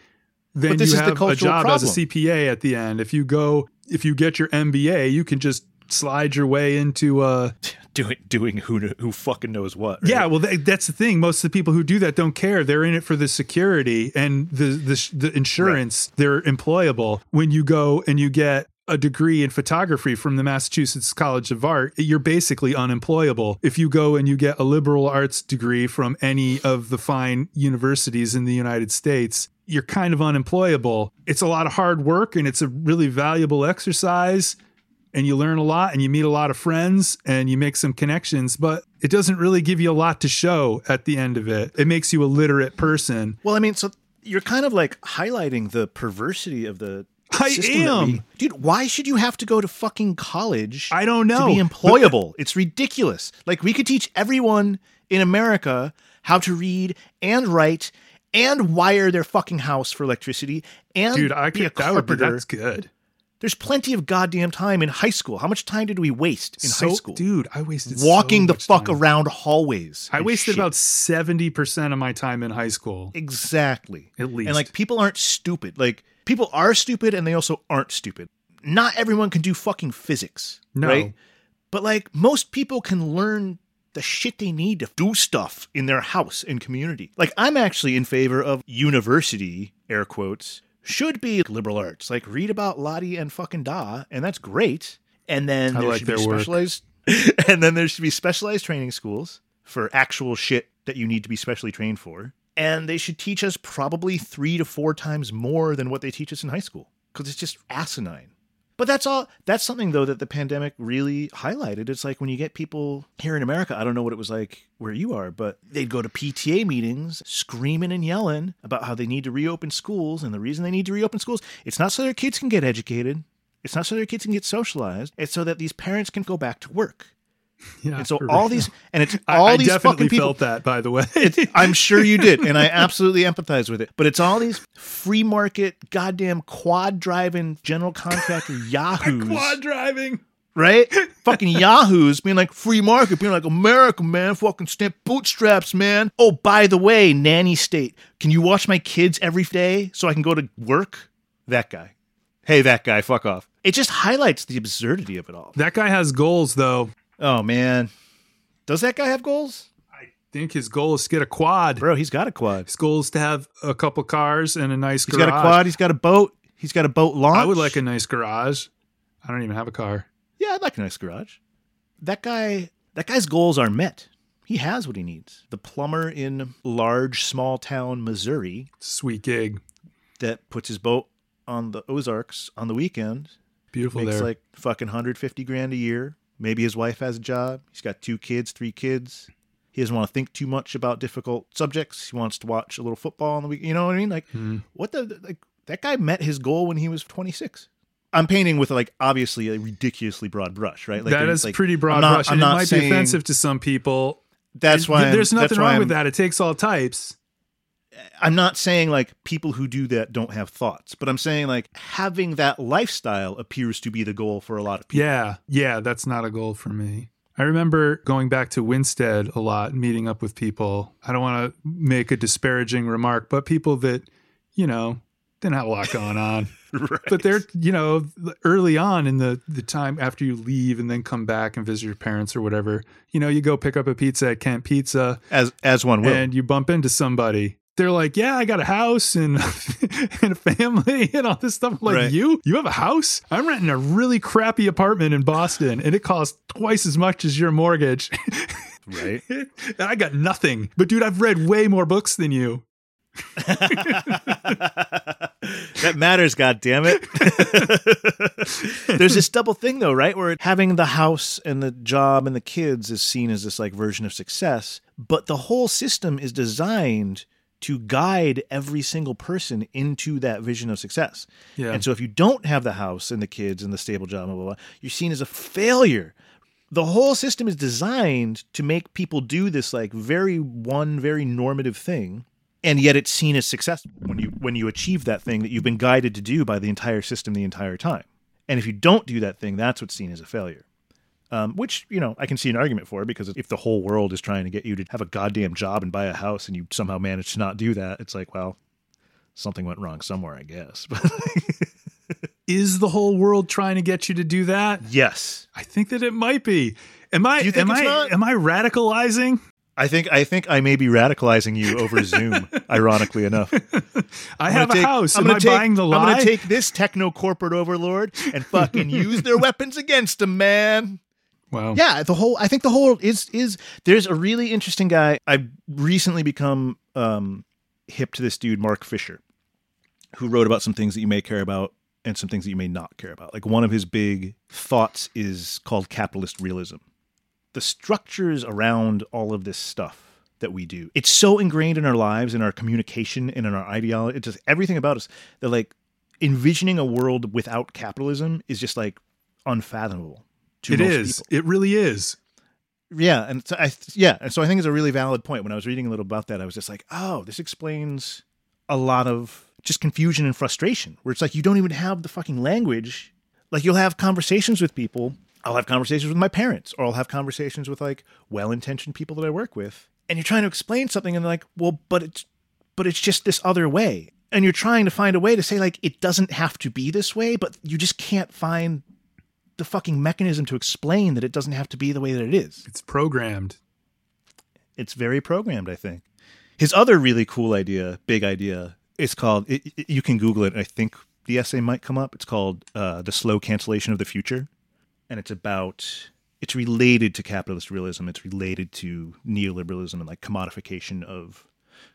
then you have a job as a. CPA at the end. If you go if you get your MBA, you can just slide your way into uh dude, doing doing who who fucking knows what. right? Yeah, well, th- that's the thing. Most of the people who do that don't care. They're in it for the security and the the, the insurance. They're employable. When you go and you get a degree in photography from the Massachusetts College of Art, you're basically unemployable. If you go and you get a liberal arts degree from any of the fine universities in the United States, you're kind of unemployable. It's a lot of hard work and it's a really valuable exercise and you learn a lot and you meet a lot of friends and you make some connections, but it doesn't really give you a lot to show at the end of it. It makes you a literate person. Well, I mean, so you're kind of like highlighting the perversity of the I am. we- dude. Why should you have to go to fucking college? I don't know. to be employable. it's ridiculous. Like we could teach everyone in America how to read and write and wire their fucking house for electricity and Dude, I be a could that would be carpenter. that's good. There's plenty of goddamn time in high school. How much time did we waste in so, high school? Dude, I wasted Walking so the fuck time. around hallways. I wasted shit. about 70% of my time in high school. Exactly. At least. And like people aren't stupid. Like people are stupid and they also aren't stupid. Not everyone can do fucking physics. No. Right? But like most people can learn the shit they need to do stuff in their house and community. Like I'm actually in favor of university, air quotes, should be liberal arts. Like read about Lottie and fucking Da, and that's great. And then I there like should be specialized and then there should be specialized training schools for actual shit that you need to be specially trained for. And they should teach us probably three to four times more than what they teach us in high school because it's just asinine. But that's all. That's something though that the pandemic really highlighted. It's like when you get people here in America. I don't know what it was like where you are, but they'd go to PTA meetings screaming and yelling about how they need to reopen schools, and the reason they need to reopen schools, it's not so their kids can get educated. It's not so their kids can get socialized. It's so that these parents can go back to work. Yeah. And so all these, and it's I- all I these definitely fucking people. felt that, by the way. I'm sure you did, and I absolutely empathize with it. But it's all these free market, goddamn quad driving general contractor yahoos, Quad driving. right? fucking yahoos being like free market, being like America, man, fucking stamp bootstraps, man. Oh, by the way, nanny state, can you watch my kids every day so I can go to work? That guy. Hey, that guy, fuck off. It just highlights the absurdity of it all. That guy has goals, though. Oh man, does that guy have goals, I think his goal is to get a quad. bro? He's got a quad. His goal is to have a couple cars and a nice He's garage. got a quad. He's got a boat. He's got a boat launch. I would like a nice garage. I don't even have a car. Yeah, I'd like a nice garage. That guy, that guy's goals are met. He has what he needs. The plumber in large small town Missouri Sweet gig. that puts his boat on the Ozarks on the weekend Beautiful makes there. like fucking 150 grand a year. Maybe his wife has a job. He's got two kids, three kids. He doesn't want to think too much about difficult subjects. He wants to watch a little football on the week. You know what I mean? Like, Hmm. what the like? That guy met his goal when he was 26. I'm painting with like obviously a ridiculously broad brush, right? Like that is like, pretty broad I'm not- brush, I'm and it might saying- be offensive to some people. That's why there's nothing wrong I'm- with that. It takes all types. I'm not saying like people who do that don't have thoughts, but I'm saying like having that lifestyle appears to be the goal for a lot of people. Yeah, yeah, that's not a goal for me. I remember going back to Winsted a lot, meeting up with people. I don't want to make a disparaging remark, but people that, you know, didn't have a lot going on. right. But they're, you know, early on in the, the time after you leave and then come back and visit your parents or whatever, you know, you go pick up a pizza at Kent Pizza as as one will. and you bump into somebody. They're like, yeah, I got a house and and a family and all this stuff. I'm like, Right. you? You have a house? I'm renting a really crappy apartment in Boston and it costs twice as much as your mortgage. right. and I got nothing. But dude, I've read way more books than you. that matters, god damn it. There's this double thing though, right? Where having the house and the job and the kids is seen as this like version of success, but the whole system is designed to guide every single person into that vision of success. Yeah. And so if you don't have the house and the kids and the stable job, blah, blah, blah, you're seen as a failure. The whole system is designed to make people do this like very one very normative thing, and yet it's seen as success when you when you achieve that thing that you've been guided to do by the entire system the entire time. And if you don't do that thing, that's what's seen as a failure. Um, which you know I can see an argument for because if the whole world is trying to get you to have a goddamn job and buy a house, and you somehow manage to not do that, it's like well, something went wrong somewhere, I guess. But is the whole world trying to get you to do that? Yes. I think that it might be. Am I you think am it's I not? am I radicalizing? I think I think I may be radicalizing you over Zoom, ironically enough. I have gonna a take- house. I'm Am I take, buying the lie? I'm gonna take this techno corporate overlord and fucking use their weapons against them, man. Wow. Yeah, the whole I think the whole is is there's a really interesting guy. I've recently become um hip to this dude, Mark Fisher, who wrote about some things that you may care about and some things that you may not care about. Like one of his big thoughts is called capitalist realism. The structures around all of this stuff that we do, it's so ingrained in our lives, in our communication, and in our ideology. It's just everything about us that like envisioning a world without capitalism is just like unfathomable. To It is. people. It really is. Yeah, and so I yeah, and so I think it's a really valid point. When I was reading a little about that, I was just like, oh, this explains a lot of just confusion and frustration. Where it's like you don't even have the fucking language. Like you'll have conversations with people. I'll have conversations with my parents, or I'll have conversations with like well-intentioned people that I work with, and you're trying to explain something, and they're like, well, but it's but it's just this other way, and you're trying to find a way to say like it doesn't have to be this way, but you just can't find the fucking mechanism to explain that it doesn't have to be the way that it is. It's programmed. it's very programmed i think. His other really cool idea big idea is called it, it- you can google it. I think the essay might come up. It's called uh, the slow cancellation of the future. And it's about it's related to capitalist realism. It's related to neoliberalism and like commodification of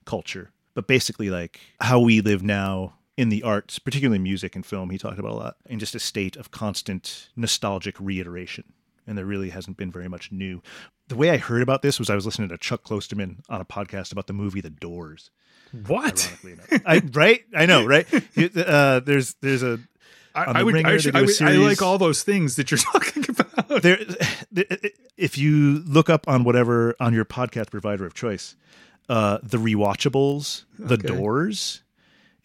culture. But basically like how we live now in the arts particularly music and film he talked about a lot in just a state of constant nostalgic reiteration and there really hasn't been very much new the way i heard about this was i was listening to chuck klosterman on a podcast about the movie the doors What? I, right i know right uh, there's there's a I, I would. Ringer, I, should, I, would I like all those things that you're talking about. there, there if you look up on whatever on your podcast provider of choice uh the rewatchables the Okay. doors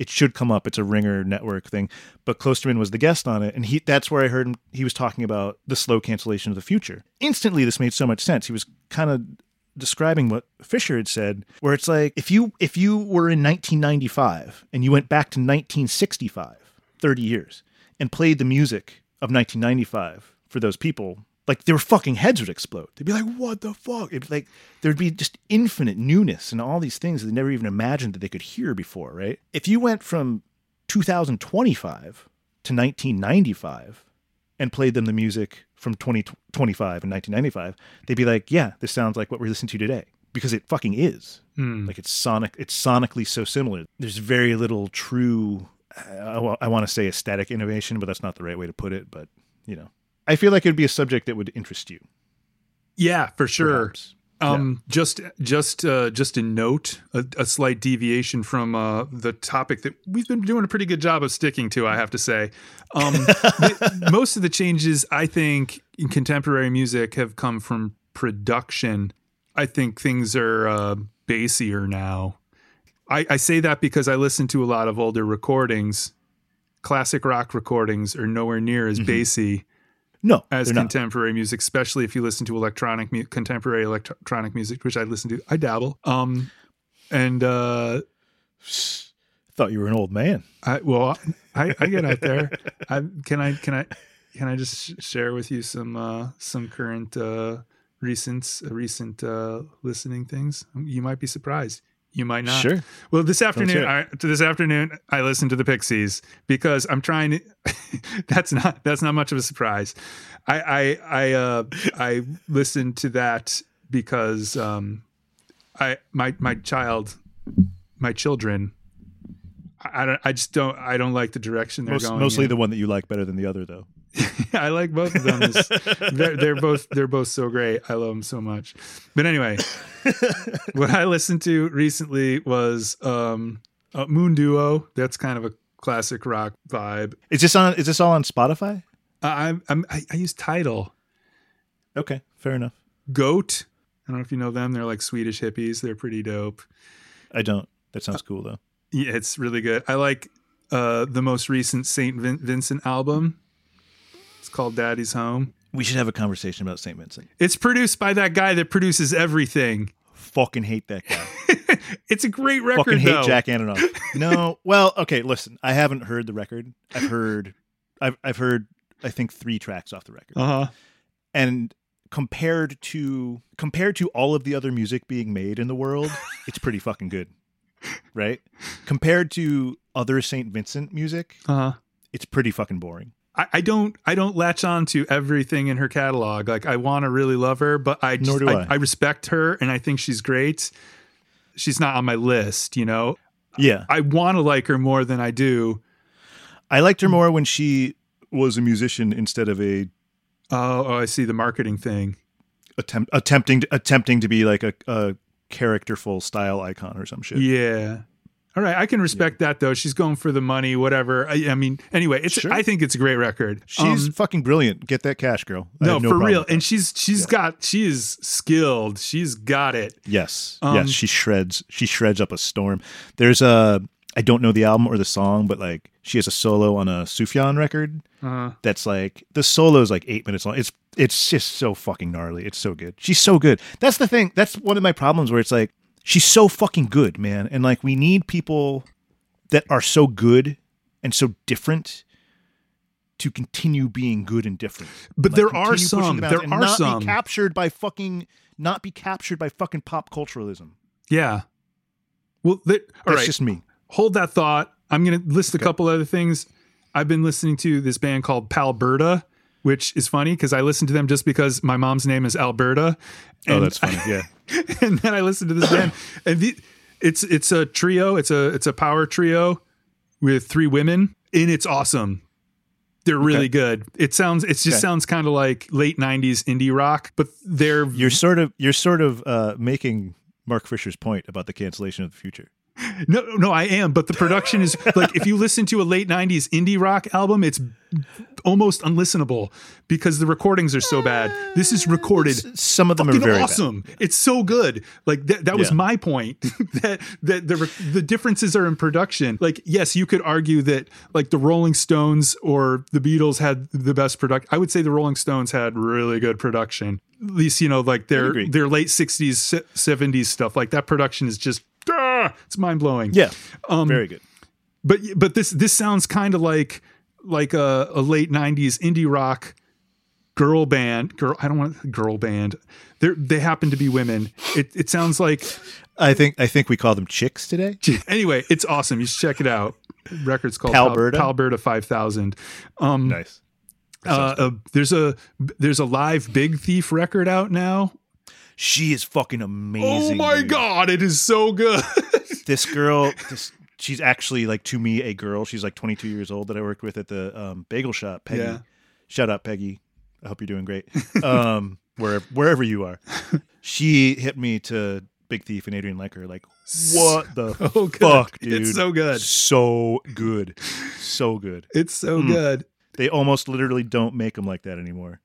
it should come up. It's a ringer network thing. But klosterman was the guest on it and he that's where i heard him he was talking about the slow cancellation of the future. Instantly this made so much sense. He was kind of describing what fisher had said where it's like if you if you were in 1995 and you went back to 1965 30 years and played the music of 1995 for those people, like their fucking heads would explode. They'd be like, "What the fuck?" It'd like there'd be just infinite newness and all these things that they never even imagined that they could hear before, right? If you went from 2025 to 1995 and played them the music from 2025 and 1995, they'd be like, "Yeah, this sounds like what we're listening to today." Because it fucking is. Hmm. Like it's sonic. It's sonically so similar. There's very little true. I, want to say aesthetic innovation, but that's not the right way to put it. But you know, I feel like it'd be a subject that would interest you. Yeah, for sure. Um, just, just, uh, just a note, a, a slight deviation from uh, the topic that we've been doing a pretty good job of sticking to. I have to say, um, the- most of the changes I think in contemporary music have come from production. I think things are uh, bassier now. I, I say that because I listen to a lot of older recordings. Classic rock recordings are nowhere near as bassy No, as they're not. contemporary music, especially if you listen to electronic mu- contemporary electronic music, which I listen to. I dabble. Um, and uh, Thought you were an old man. I well, I, I get out there. I can I can I can I just share with you some uh, some current uh, recent uh, recent uh, listening things. You might be surprised. You might not. Sure. Well, this afternoon. I, to this afternoon, I listened to the Pixies because I'm trying to. that's not that's not much of a surprise. I I I uh, I listened to that because um, I my my child, my children. I don't. I just don't. I don't like the direction they're Most, going. mostly in. the one that you like better than the other, though. I like both of them. They're, they're both they're both so great. I love them so much. But anyway, what I listened to recently was um, uh, Moon Duo. That's kind of a classic rock vibe. Is this on? Is this all on Spotify? I, I'm, I'm I, I use Tidal Okay, fair enough. Goat. I don't know if you know them. They're like Swedish hippies. They're pretty dope. I don't. That sounds cool though. Yeah, it's really good. I like uh, the most recent Saint Vin- Vincent album. It's called Daddy's Home. We should have a conversation about Saint Vincent. It's produced by that guy that produces everything. Fucking hate that guy. it's a great record. Fucking hate though. Jack Antonoff. No, well, okay. Listen, I haven't heard the record. I've heard I've I've heard I think three tracks off the record, Uh huh. and compared to compared to all of the other music being made in the world, it's pretty fucking good, right? Compared to other Saint Vincent music, Uh huh. it's pretty fucking boring. I, I don't I don't latch on to everything in her catalog. Like I want to really love her, but I just, Nor do I, I. I respect her and I think she's great. She's not on my list, you know. Yeah, I want to like her more than I do. I liked her more when she was a musician instead of a Oh, oh I see the marketing thing. attempt attempting attempting to be like a, a characterful style icon or some shit. Yeah. All right, I can respect that though. She's going for the money, whatever. I, I mean, anyway, it's Sure. I think it's a great record. She's Um, fucking brilliant. Get that cash, girl. I no, have for real, and she's she's got she is skilled. She's got it. Yes, Um, yes, she shreds. She shreds up a storm. There's a I don't know the album or the song, but like she has a solo on a Sufjan record Uh, that's like the solo is like eight minutes long. It's it's just so fucking gnarly. It's so good. She's so good. That's the thing. That's one of my problems where it's like she's so fucking good, man. And like we need people that are so good and so different to continue being good and different. But Like, there are continue pushing some. the There and are not some. be captured by fucking not be captured by fucking pop culturalism. yeah. Well, th- all That's right. just me. Hold that thought. I'm going to list a Okay. couple other things. I've been listening to this band called Palberta, which is funny because I listened to them just because my mom's name is Alberta. Oh, that's funny. Yeah. and then I listened to this band, and the, it's it's a trio. It's a it's a power trio with three women, and it's awesome. They're really Okay. good. It sounds it just Okay. sounds kind of like late '90s indie rock, but they're You're sort of you're sort of uh, making Mark Fisher's point about the cancellation of the future. No, no, I am. But the production is like if you listen to a late '90s indie rock album, it's almost unlistenable because the recordings are so bad. This is eh, recorded S- Some of them are very bad. awesome. It's so good. Like that, that was Yeah. my point. that that the the differences are in production. Like yes, you could argue that like the Rolling Stones or the Beatles had the best product. I would say the Rolling Stones had really good production. At least you know like their their late '60s, '70s stuff. Like that production is just ah, it's mind blowing. Yeah. Um, very good. but but this this sounds kind of like like a, a late '90s indie rock girl band. Girl, I don't want girl band. They they happen to be women. It it sounds like I think I think we call them chicks today. anyway. It's awesome. You should check it out. Record's called Palberta? Pal, Palberta Five Thousand. Um, Nice. uh, uh, there's a there's a live Big Thief record out now. She is fucking amazing. Oh my dude. god, it is so good. This girl, this, she's actually like to me a girl. She's like 22 years old that I worked with at the um, bagel shop. Peggy, Yeah. shout out Peggy. I hope you're doing great. Um, wherever wherever you are, she hit me to Big Thief and Adrianne Lenker. Like, what the oh, good. fuck, dude? It's so good. so good, so good. It's so Mm. good. They almost literally don't make them like that anymore.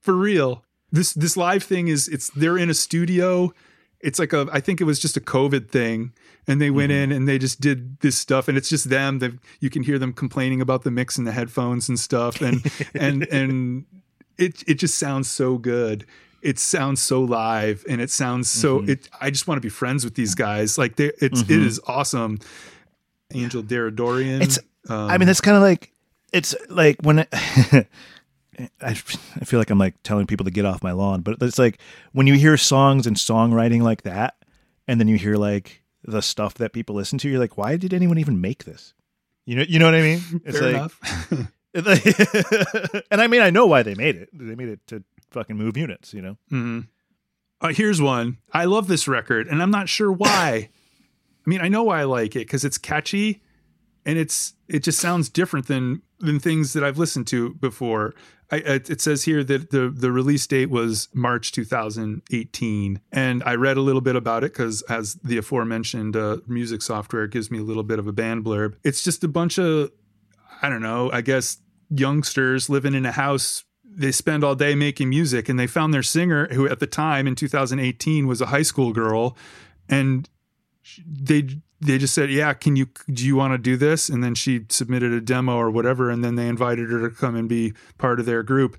for real this this live thing is it's they're in a studio it's like a i think it was just a covid thing and they went in and they just did this stuff and it's just them that you can hear them complaining about the mix and the headphones and stuff and and and it it just sounds so good it sounds so live and it sounds so Mhm. it i just want to be friends with these guys like they it's it Mhm. is awesome angel Deradoorian. It's- um, I mean, that's kind of like it's like when it, I, I feel like I'm like telling people to get off my lawn, but it's like when you hear songs and songwriting like that, and then you hear like the stuff that people listen to, you're like, why did anyone even make this? You know, you know what I mean? It's fair like, enough and I mean, I know why they made it. They made it to fucking move units, you know. hmm Uh, here's one. I love this record, and I'm not sure why. I mean, I know why I like it because it's catchy, and it's it just sounds different than than things that I've listened to before. I, it, says here that the the release date was March 2018, and I read a little bit about it because as the aforementioned uh, music software gives me a little bit of a band blurb. It's just a bunch of I don't know. I guess youngsters living in a house they spend all day making music and they found their singer who at the time in 2018 was a high school girl and they they just said yeah can you do you want to do this and then she submitted a demo or whatever and then they invited her to come and be part of their group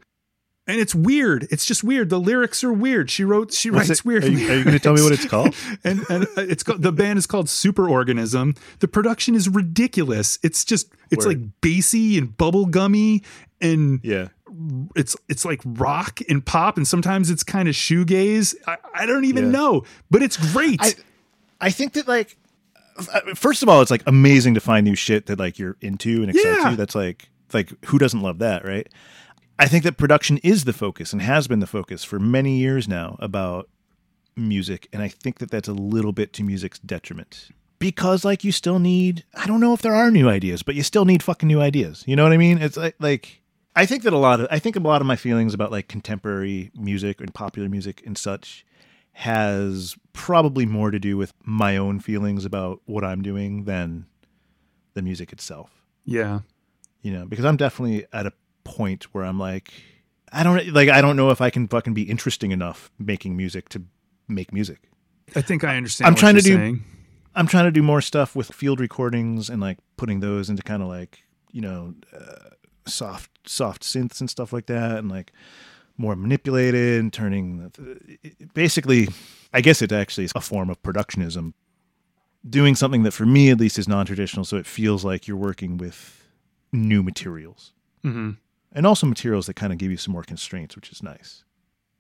and it's weird. It's just weird. The lyrics are weird. She wrote, she What's writes it- weird. Are you, you going to tell me what it's called? and and uh, it's called, the band is called Superorganism. The production is ridiculous. It's just it's Word. like bassy and bubblegummy and Yeah. it's it's like rock and pop and sometimes it's kind of shoegaze. I, I don't even Yeah. know, but it's great. I I think that like first of all, it's like amazing to find new shit that like you're into and excites Yeah. you. That's like like who doesn't love that, right? I think that production is the focus and has been the focus for many years now about music, and I think that that's a little bit to music's detriment because like you still need I don't know if there are new ideas, but you still need fucking new ideas. You know what I mean? It's like like I think that a lot of I think a lot of my feelings about like contemporary music and popular music and such has probably more to do with my own feelings about what I'm doing than the music itself. yeah. You know, because I'm definitely at a point where I'm like I don't like I don't know if I can fucking be interesting enough making music to make music. I think I understand. I'm what trying to do- saying. I'm trying to do more stuff with field recordings and like putting those into kind of like you know uh, soft soft synths and stuff like that, and like more manipulated and turning. Basically, I guess it actually is a form of productionism. Doing something that, for me at least, is non-traditional, so it feels like you're working with new materials hmm and also materials that kind of give you some more constraints, which is nice.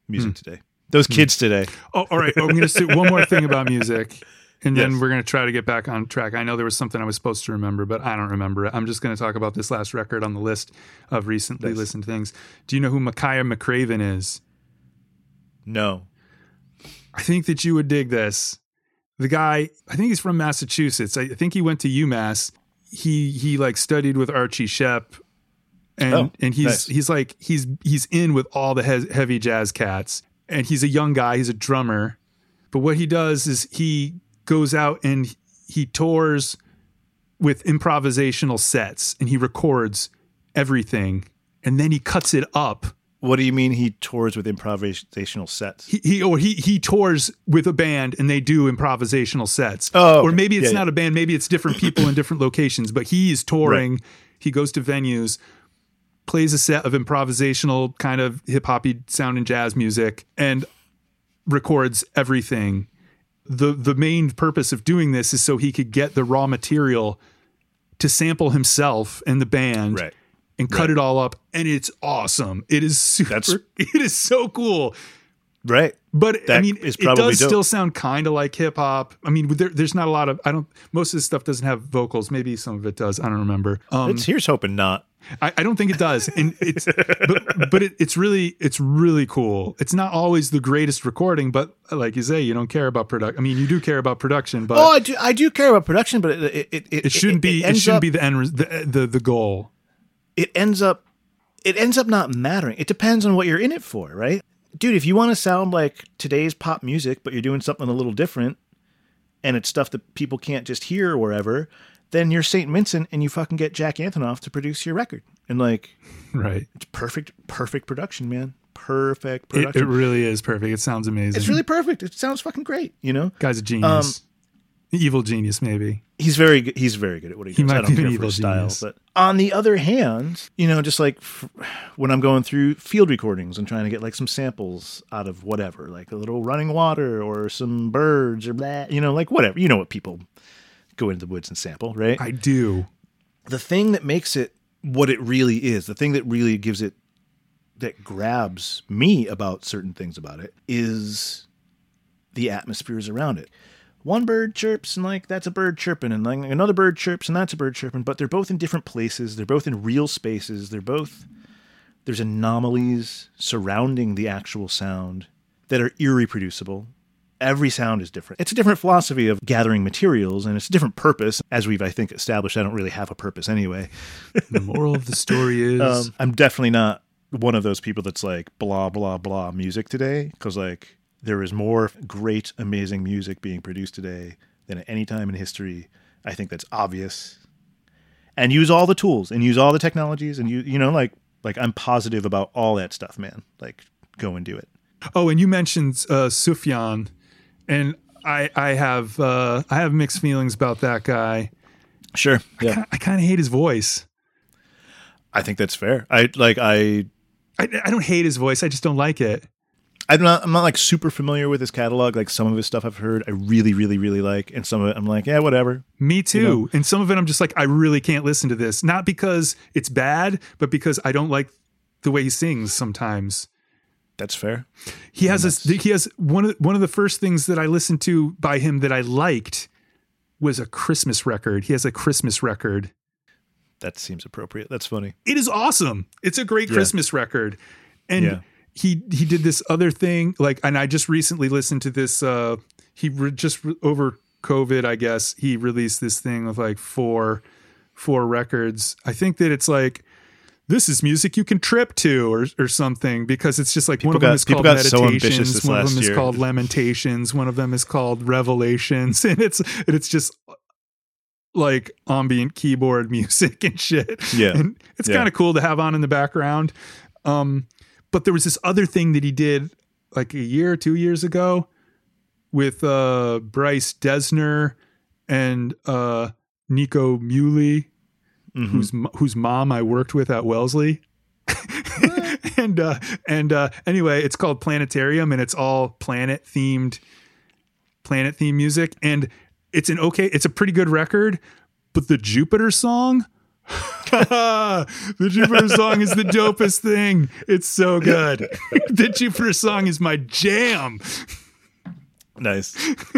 Music Hmm. today, those kids today. Oh, all right. I'm going to say one more thing about music, and then Yes. we're going to try to get back on track. I know there was something I was supposed to remember, but I don't remember it. I'm just going to talk about this last record on the list of recently Nice. listened things. Do you know who Makaya McCraven is? No, I think that you would dig this. The guy, I think he's from Massachusetts. I think he went to UMass. He he like studied with Archie Shepp, and Oh, and he's nice. he's like he's he's in with all the he- heavy jazz cats. And he's a young guy. He's a drummer, but what he does is he goes out and he tours with improvisational sets, and he records everything, and then he cuts it up what do you mean he tours with improvisational sets? he, he or he he tours with a band and they do improvisational sets. Oh, okay. or maybe it's Yeah, not a band, maybe it's different people in different locations. But he's touring. He goes to venues, plays a set of improvisational kind of hip hoppy sound and jazz music, and records everything. The The main purpose of doing this is so he could get the raw material to sample himself and the band Right. and cut Right. it all up and it's awesome it is super That's- it is so cool Right. but I mean, it does dope. still sound kind of like hip hop. I mean, there, there's not a lot of. I don't. Most of this stuff doesn't have vocals. Maybe some of it does. I don't remember. Um, It's here's hoping not. I, I don't think it does. And it's, but, but it, it's really, it's really cool. It's not always the greatest recording, but like you say, you don't care about production. I mean, you do care about production, but oh, I do. I do care about production, but it it it, it shouldn't be. It, shouldn't up- be the end. The, the the goal. It ends up. It ends up not mattering. It depends on what you're in it for, right? Dude, if you want to sound like today's pop music, but you're doing something a little different, and it's stuff that people can't just hear or wherever, then you're Saint Vincent and you fucking get Jack Antonoff to produce your record, and like Right. it's perfect, perfect production, man. Perfect production. it really is perfect. It sounds amazing. it's really perfect. It sounds fucking great. You know, guy's a um, genius. Evil genius, maybe. he's very good. He's very good at what he, He does. might I don't be care for style, but on the other hand, you know, just like f- when I'm going through field recordings and trying to get like some samples out of whatever, like a little running water or some birds or blah, you know, like whatever. You know what people go into the woods and sample, right? I do. the thing that makes it what it really is, the thing that really gives it that grabs me about certain things about it is the atmospheres around it. One bird chirps and like that's a bird chirping and like another bird chirps and that's a bird chirping, but they're both in different places, they're both in real spaces, they're both there's anomalies surrounding the actual sound that are irreproducible. Every sound is different. It's a different philosophy of gathering materials and it's a different purpose. As we've, I think, established, I don't really have a purpose anyway. The moral of the story is Um, I'm definitely not one of those people that's like blah, blah, blah music today because, like, there is more great, amazing music being produced today than at any time in history. I think that's obvious. And use all the tools and use all the technologies and you, you know, like, like I'm positive about all that stuff, man. Like, go and do it. Oh, and you mentioned uh, Sufjan, and I I have uh, I have mixed feelings about that guy. Sure. Yeah. I kind of hate his voice. I think that's fair. I like I I, I don't hate his voice. I just don't like it. I'm not I'm not like super familiar with his catalog. Like some of his stuff I've heard I really, really, really like, and some of it I'm like, yeah, whatever. Me too. You know? And some of it I'm just like, I really can't listen to this. Not because it's bad, but because I don't like the way he sings sometimes. That's fair. He has this he has one of one of the first things that I listened to by him that I liked was a Christmas record. He has a Christmas record. That seems appropriate. That's funny. It is awesome. It's a great Yeah. Christmas record. And Yeah. he he did this other thing like and I just recently listened to this uh he re- just re- over COVID, I guess, he released this thing with like four four records. I think that it's like this is music you can trip to or or something because it's just like one People of them got- is called so meditations, this one of them is year. called lamentations, one of them is called revelations and it's and it's just like ambient keyboard music and shit. Yeah. And it's Yeah. kind of cool to have on in the background. Um, but there was this other thing that he did like a year or two years ago with uh, Bryce Dessner and uh, Nico Muhly, Mhm. whose whose mom I worked with at Wellesley. and uh, and uh, anyway, it's called Planetarium, and it's all planet themed, planet themed music, and it's an okay, it's a pretty good record. But the Jupiter song, the Jupiter song is the dopest thing. It's so good. the Jupiter song is my jam. Nice.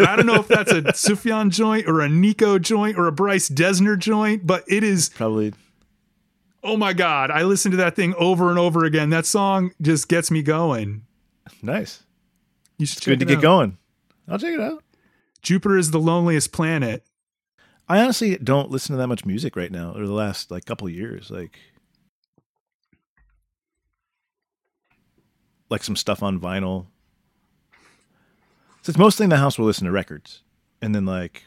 I don't know if that's a Sufjan joint or a Nico joint or a Bryce Dessner joint, but it is Probably oh my god i listen to that thing over and over again that song just gets me going nice. you should good to get going. I'll check it out. jupiter is the loneliest planet I honestly don't listen to that much music right now, or the last like couple of years. Like, like some stuff on vinyl. So it's mostly in the house. We'll listen to records, and then like,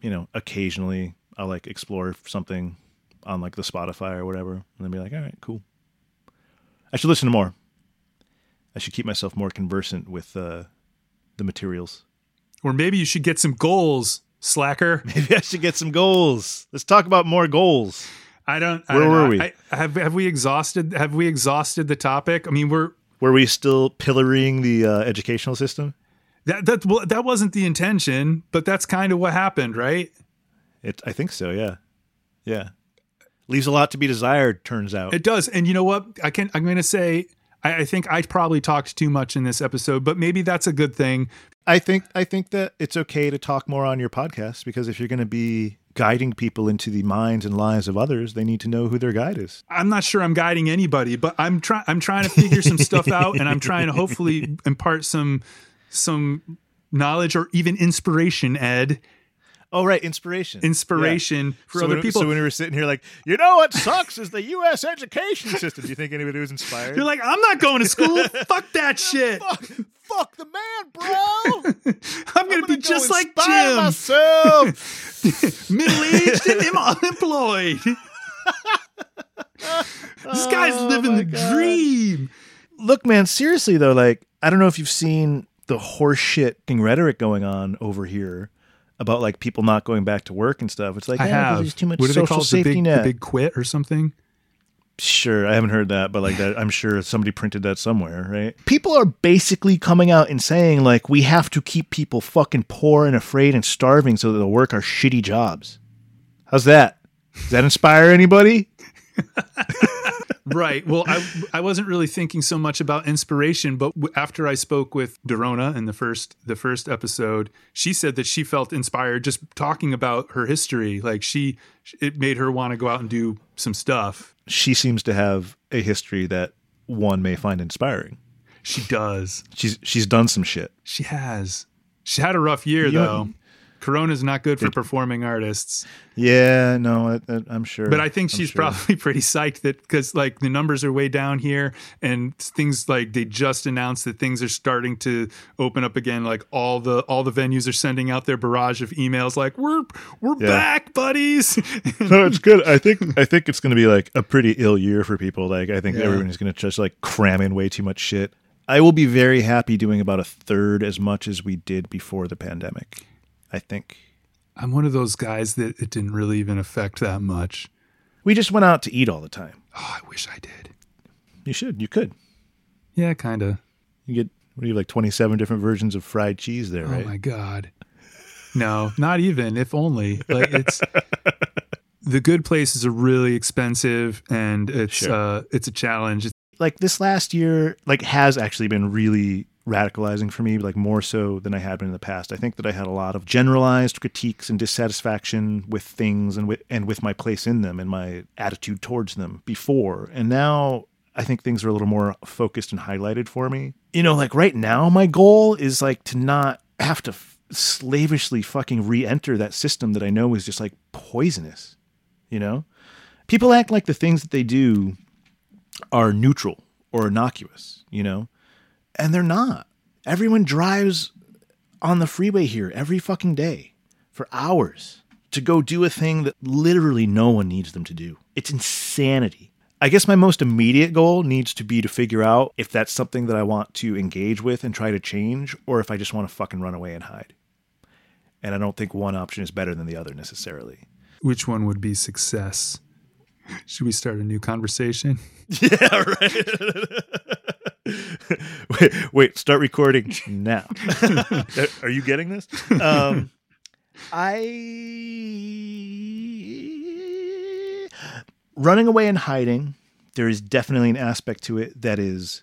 you know, occasionally I'll like explore something on like the Spotify or whatever, and then be like, all right, cool. I should listen to more. I should keep myself more conversant with uh, the materials. or maybe you should get some goals slacker Maybe I should get some goals. Let's talk about more goals. i don't I Where don't were know. we? I, have have we exhausted have we exhausted the topic i mean we're Were we still pillorying the uh, educational system? That that well, that wasn't the intention but that's kind of what happened right It, I think so. Yeah, yeah. Leaves a lot to be desired. Turns out. it does and you know what i can i'm gonna say I, I think i probably talked too much in this episode but maybe that's a good thing I think. I think that it's okay to talk more on your podcast because if you're going to be guiding people into the minds and lives of others, they need to know who their guide is. I'm not sure I'm guiding anybody, but I'm trying I'm trying to figure some stuff out and I'm trying to hopefully impart some some knowledge or even inspiration, Ed. Oh, right, inspiration. Inspiration for so other when, people. So when we were sitting here, like, you know what sucks is the U.S. education system. Do you think anybody was inspired? You're like, I'm not going to school. Fuck that shit. fuck, fuck the man, bro. I'm gonna be go just like Jim, myself. middle aged and unemployed. this guy's Oh, living the God. dream. Look, man, seriously though, like I don't know if you've seen the horseshit rhetoric going on over here about like people not going back to work and stuff. It's like I yeah, 'cause have. There's too much what do they social call it? The safety big, net. the big quit or something? Sure, I haven't heard that, but like that, I'm sure somebody printed that somewhere, right? People are basically coming out and saying like we have to keep people fucking poor and afraid and starving so that they'll work our shitty jobs. How's that? Does that inspire anybody? Right. Well, I I wasn't really thinking so much about inspiration, but after I spoke with Dorona in the first the first episode, she said that she felt inspired just talking about her history. Like she, it made her want to go out and do some stuff. She seems to have a history that one may find inspiring. She does. She's she's done some shit. She has. She had a rough year You know- though. Corona's not good for performing artists, Yeah, no, I, I'm sure. but I think she's sure. probably pretty psyched that because like the numbers are way down here and things like they just announced that things are starting to open up again. Like all the all the venues are sending out their barrage of emails like we're we're Yeah. back, buddies. no, it's good. I think I think it's going to be like a pretty ill year for people. Like I think Yeah. everyone's going to just like cram in way too much shit. I will be very happy doing about a third as much as we did before the pandemic. I think I'm one of those guys that it didn't really even affect that much. we just went out to eat all the time. Oh, I wish I did. You should. You could. Yeah, kind of. You get what do you have, like twenty seven different versions of fried cheese there, right? Oh my god. No, not even. If only. Like it's the good places are really expensive, and it's Sure. uh, it's a challenge. like this last year like has actually been really radicalizing for me like more so than i had been in the past. I think that i had a lot of generalized critiques and dissatisfaction with things and with and with my place in them and my attitude towards them before. And now i think things are a little more focused and highlighted for me. You know like right now my goal is like to not have to f- slavishly fucking re-enter that system that i know is just like poisonous you know? People act like the things that they do are neutral or innocuous, you know? And they're not. Everyone drives on the freeway here every fucking day for hours to go do a thing that literally no one needs them to do. It's insanity. I guess my most immediate goal needs to be to figure out if that's something that I want to engage with and try to change, or if I just want to fucking run away and hide. And I don't think one option is better than the other necessarily. Which one would be success? Should we start a new conversation? Yeah, right. wait, wait, start recording now. Are you getting this? Um, I running away and hiding. There is definitely an aspect to it that is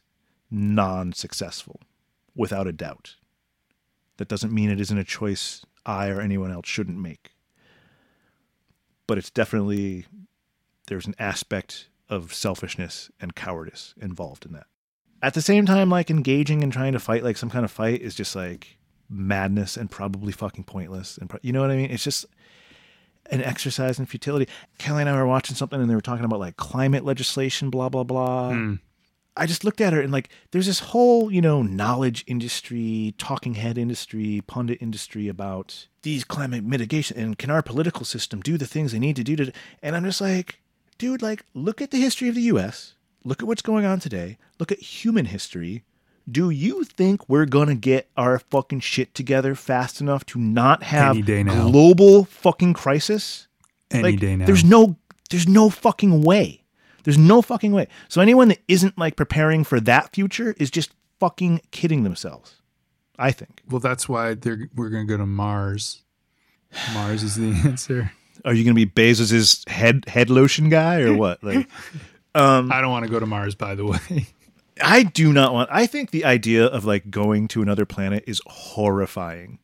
non-successful, without a doubt. That doesn't mean it isn't a choice I or anyone else shouldn't make. But it's definitely there's an aspect of selfishness and cowardice involved in that. At the same time, like engaging and trying to fight like some kind of fight is just like madness and probably fucking pointless. And pro- you know what I mean? It's just an exercise in futility. Kelly and I were watching something and they were talking about like climate legislation, blah blah blah. Hmm. I just looked at her and like there's this whole, you know, knowledge industry, talking head industry, pundit industry about these climate mitigation and can our political system do the things they need to do to and I'm just like, dude, like look at the history of the US, look at what's going on today, look at human history. Do you think we're gonna get our fucking shit together fast enough to not have Any day now. global fucking crisis? Any like, day now. There's no there's no fucking way. There's no fucking way. So anyone that isn't like preparing for that future is just fucking kidding themselves. I think. well, that's why they're, we're going to go to Mars. Mars is the answer. Are you going to be Bezos's head head lotion guy or what? Like um I don't want to go to Mars, by the way. I do not want I think the idea of like going to another planet is horrifying.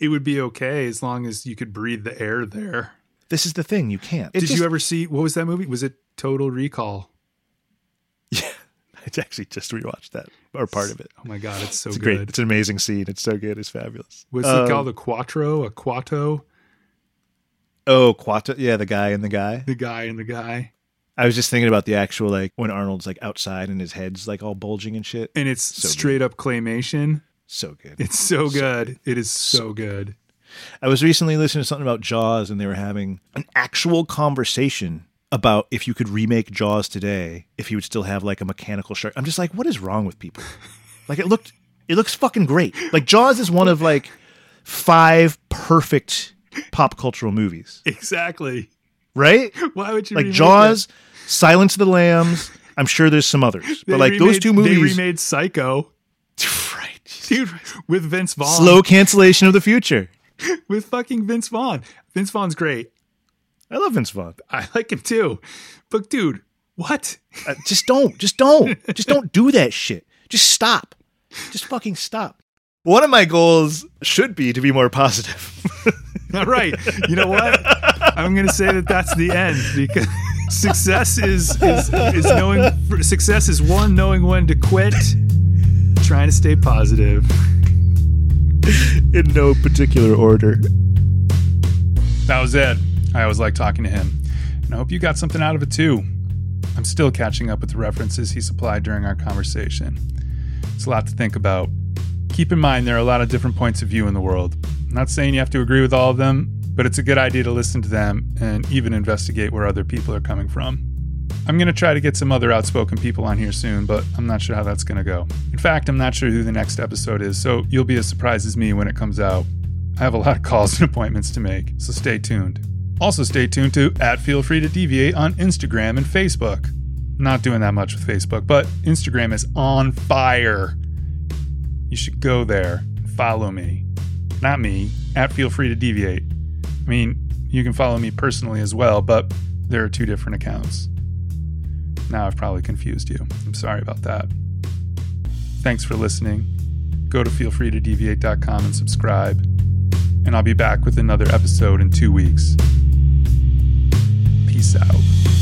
It would be okay as long as you could breathe the air there. This is the thing, you can't. It's Did just- you ever see what was that movie? Was it Total Recall? Yeah. I actually just rewatched that or part of it. Oh my god, it's so It's good. great. It's an amazing scene. It's so good. It's fabulous. Was Um, it called the Quattro? A Kuato? Oh, Quata. Yeah, the guy and the guy. The guy and the guy. I was just thinking about the actual like when Arnold's like outside and his head's like all bulging and shit. And it's So good. straight up claymation. So good. It's so good. It is so good. I was recently listening to something about Jaws and they were having an actual conversation about if you could remake Jaws today, if you would still have like a mechanical shark. I'm just like, what is wrong with people? Like it looked it looks fucking great. Like Jaws is one of like five perfect pop cultural movies. Exactly. Right? Why would you Like remake Jaws, Silence of the Lambs. I'm sure there's some others. But They like those remade- two They movies remade Psycho. right. Dude, with Vince Vaughn. Slow cancellation of the future. With fucking Vince Vaughn. Vince Vaughn's great. I love Vince Vaughn. I like him too. But dude, what? Uh, just don't. Just don't. Just don't do that shit. Just stop. Just fucking stop. One of my goals should be to be more positive. All right. You know what? I'm going to say that that's the end because success is is, is knowing success is one knowing when to quit, trying to stay positive. In no particular order. That was Ed. I always like talking to him. And I hope you got something out of it too. I'm still catching up with the references he supplied during our conversation. It's a lot to think about. Keep in mind there are a lot of different points of view in the world. I'm not saying you have to agree with all of them, but it's a good idea to listen to them and even investigate where other people are coming from. I'm going to try to get some other outspoken people on here soon, but I'm not sure how that's going to go. In fact, I'm not sure who the next episode is, so you'll be as surprised as me when it comes out. I have a lot of calls and appointments to make, so stay tuned. Also, stay tuned to at Feel Free to Deviate on Instagram and Facebook. Not doing that much with Facebook, but Instagram is on fire. You should go there and follow me. Not me, at Feel Free to Deviate. I mean, you can follow me personally as well, but there are two different accounts. Now I've probably confused you. I'm sorry about that. Thanks for listening. Go to feelfreetodeviate.com and subscribe. And I'll be back with another episode in two weeks. Peace out.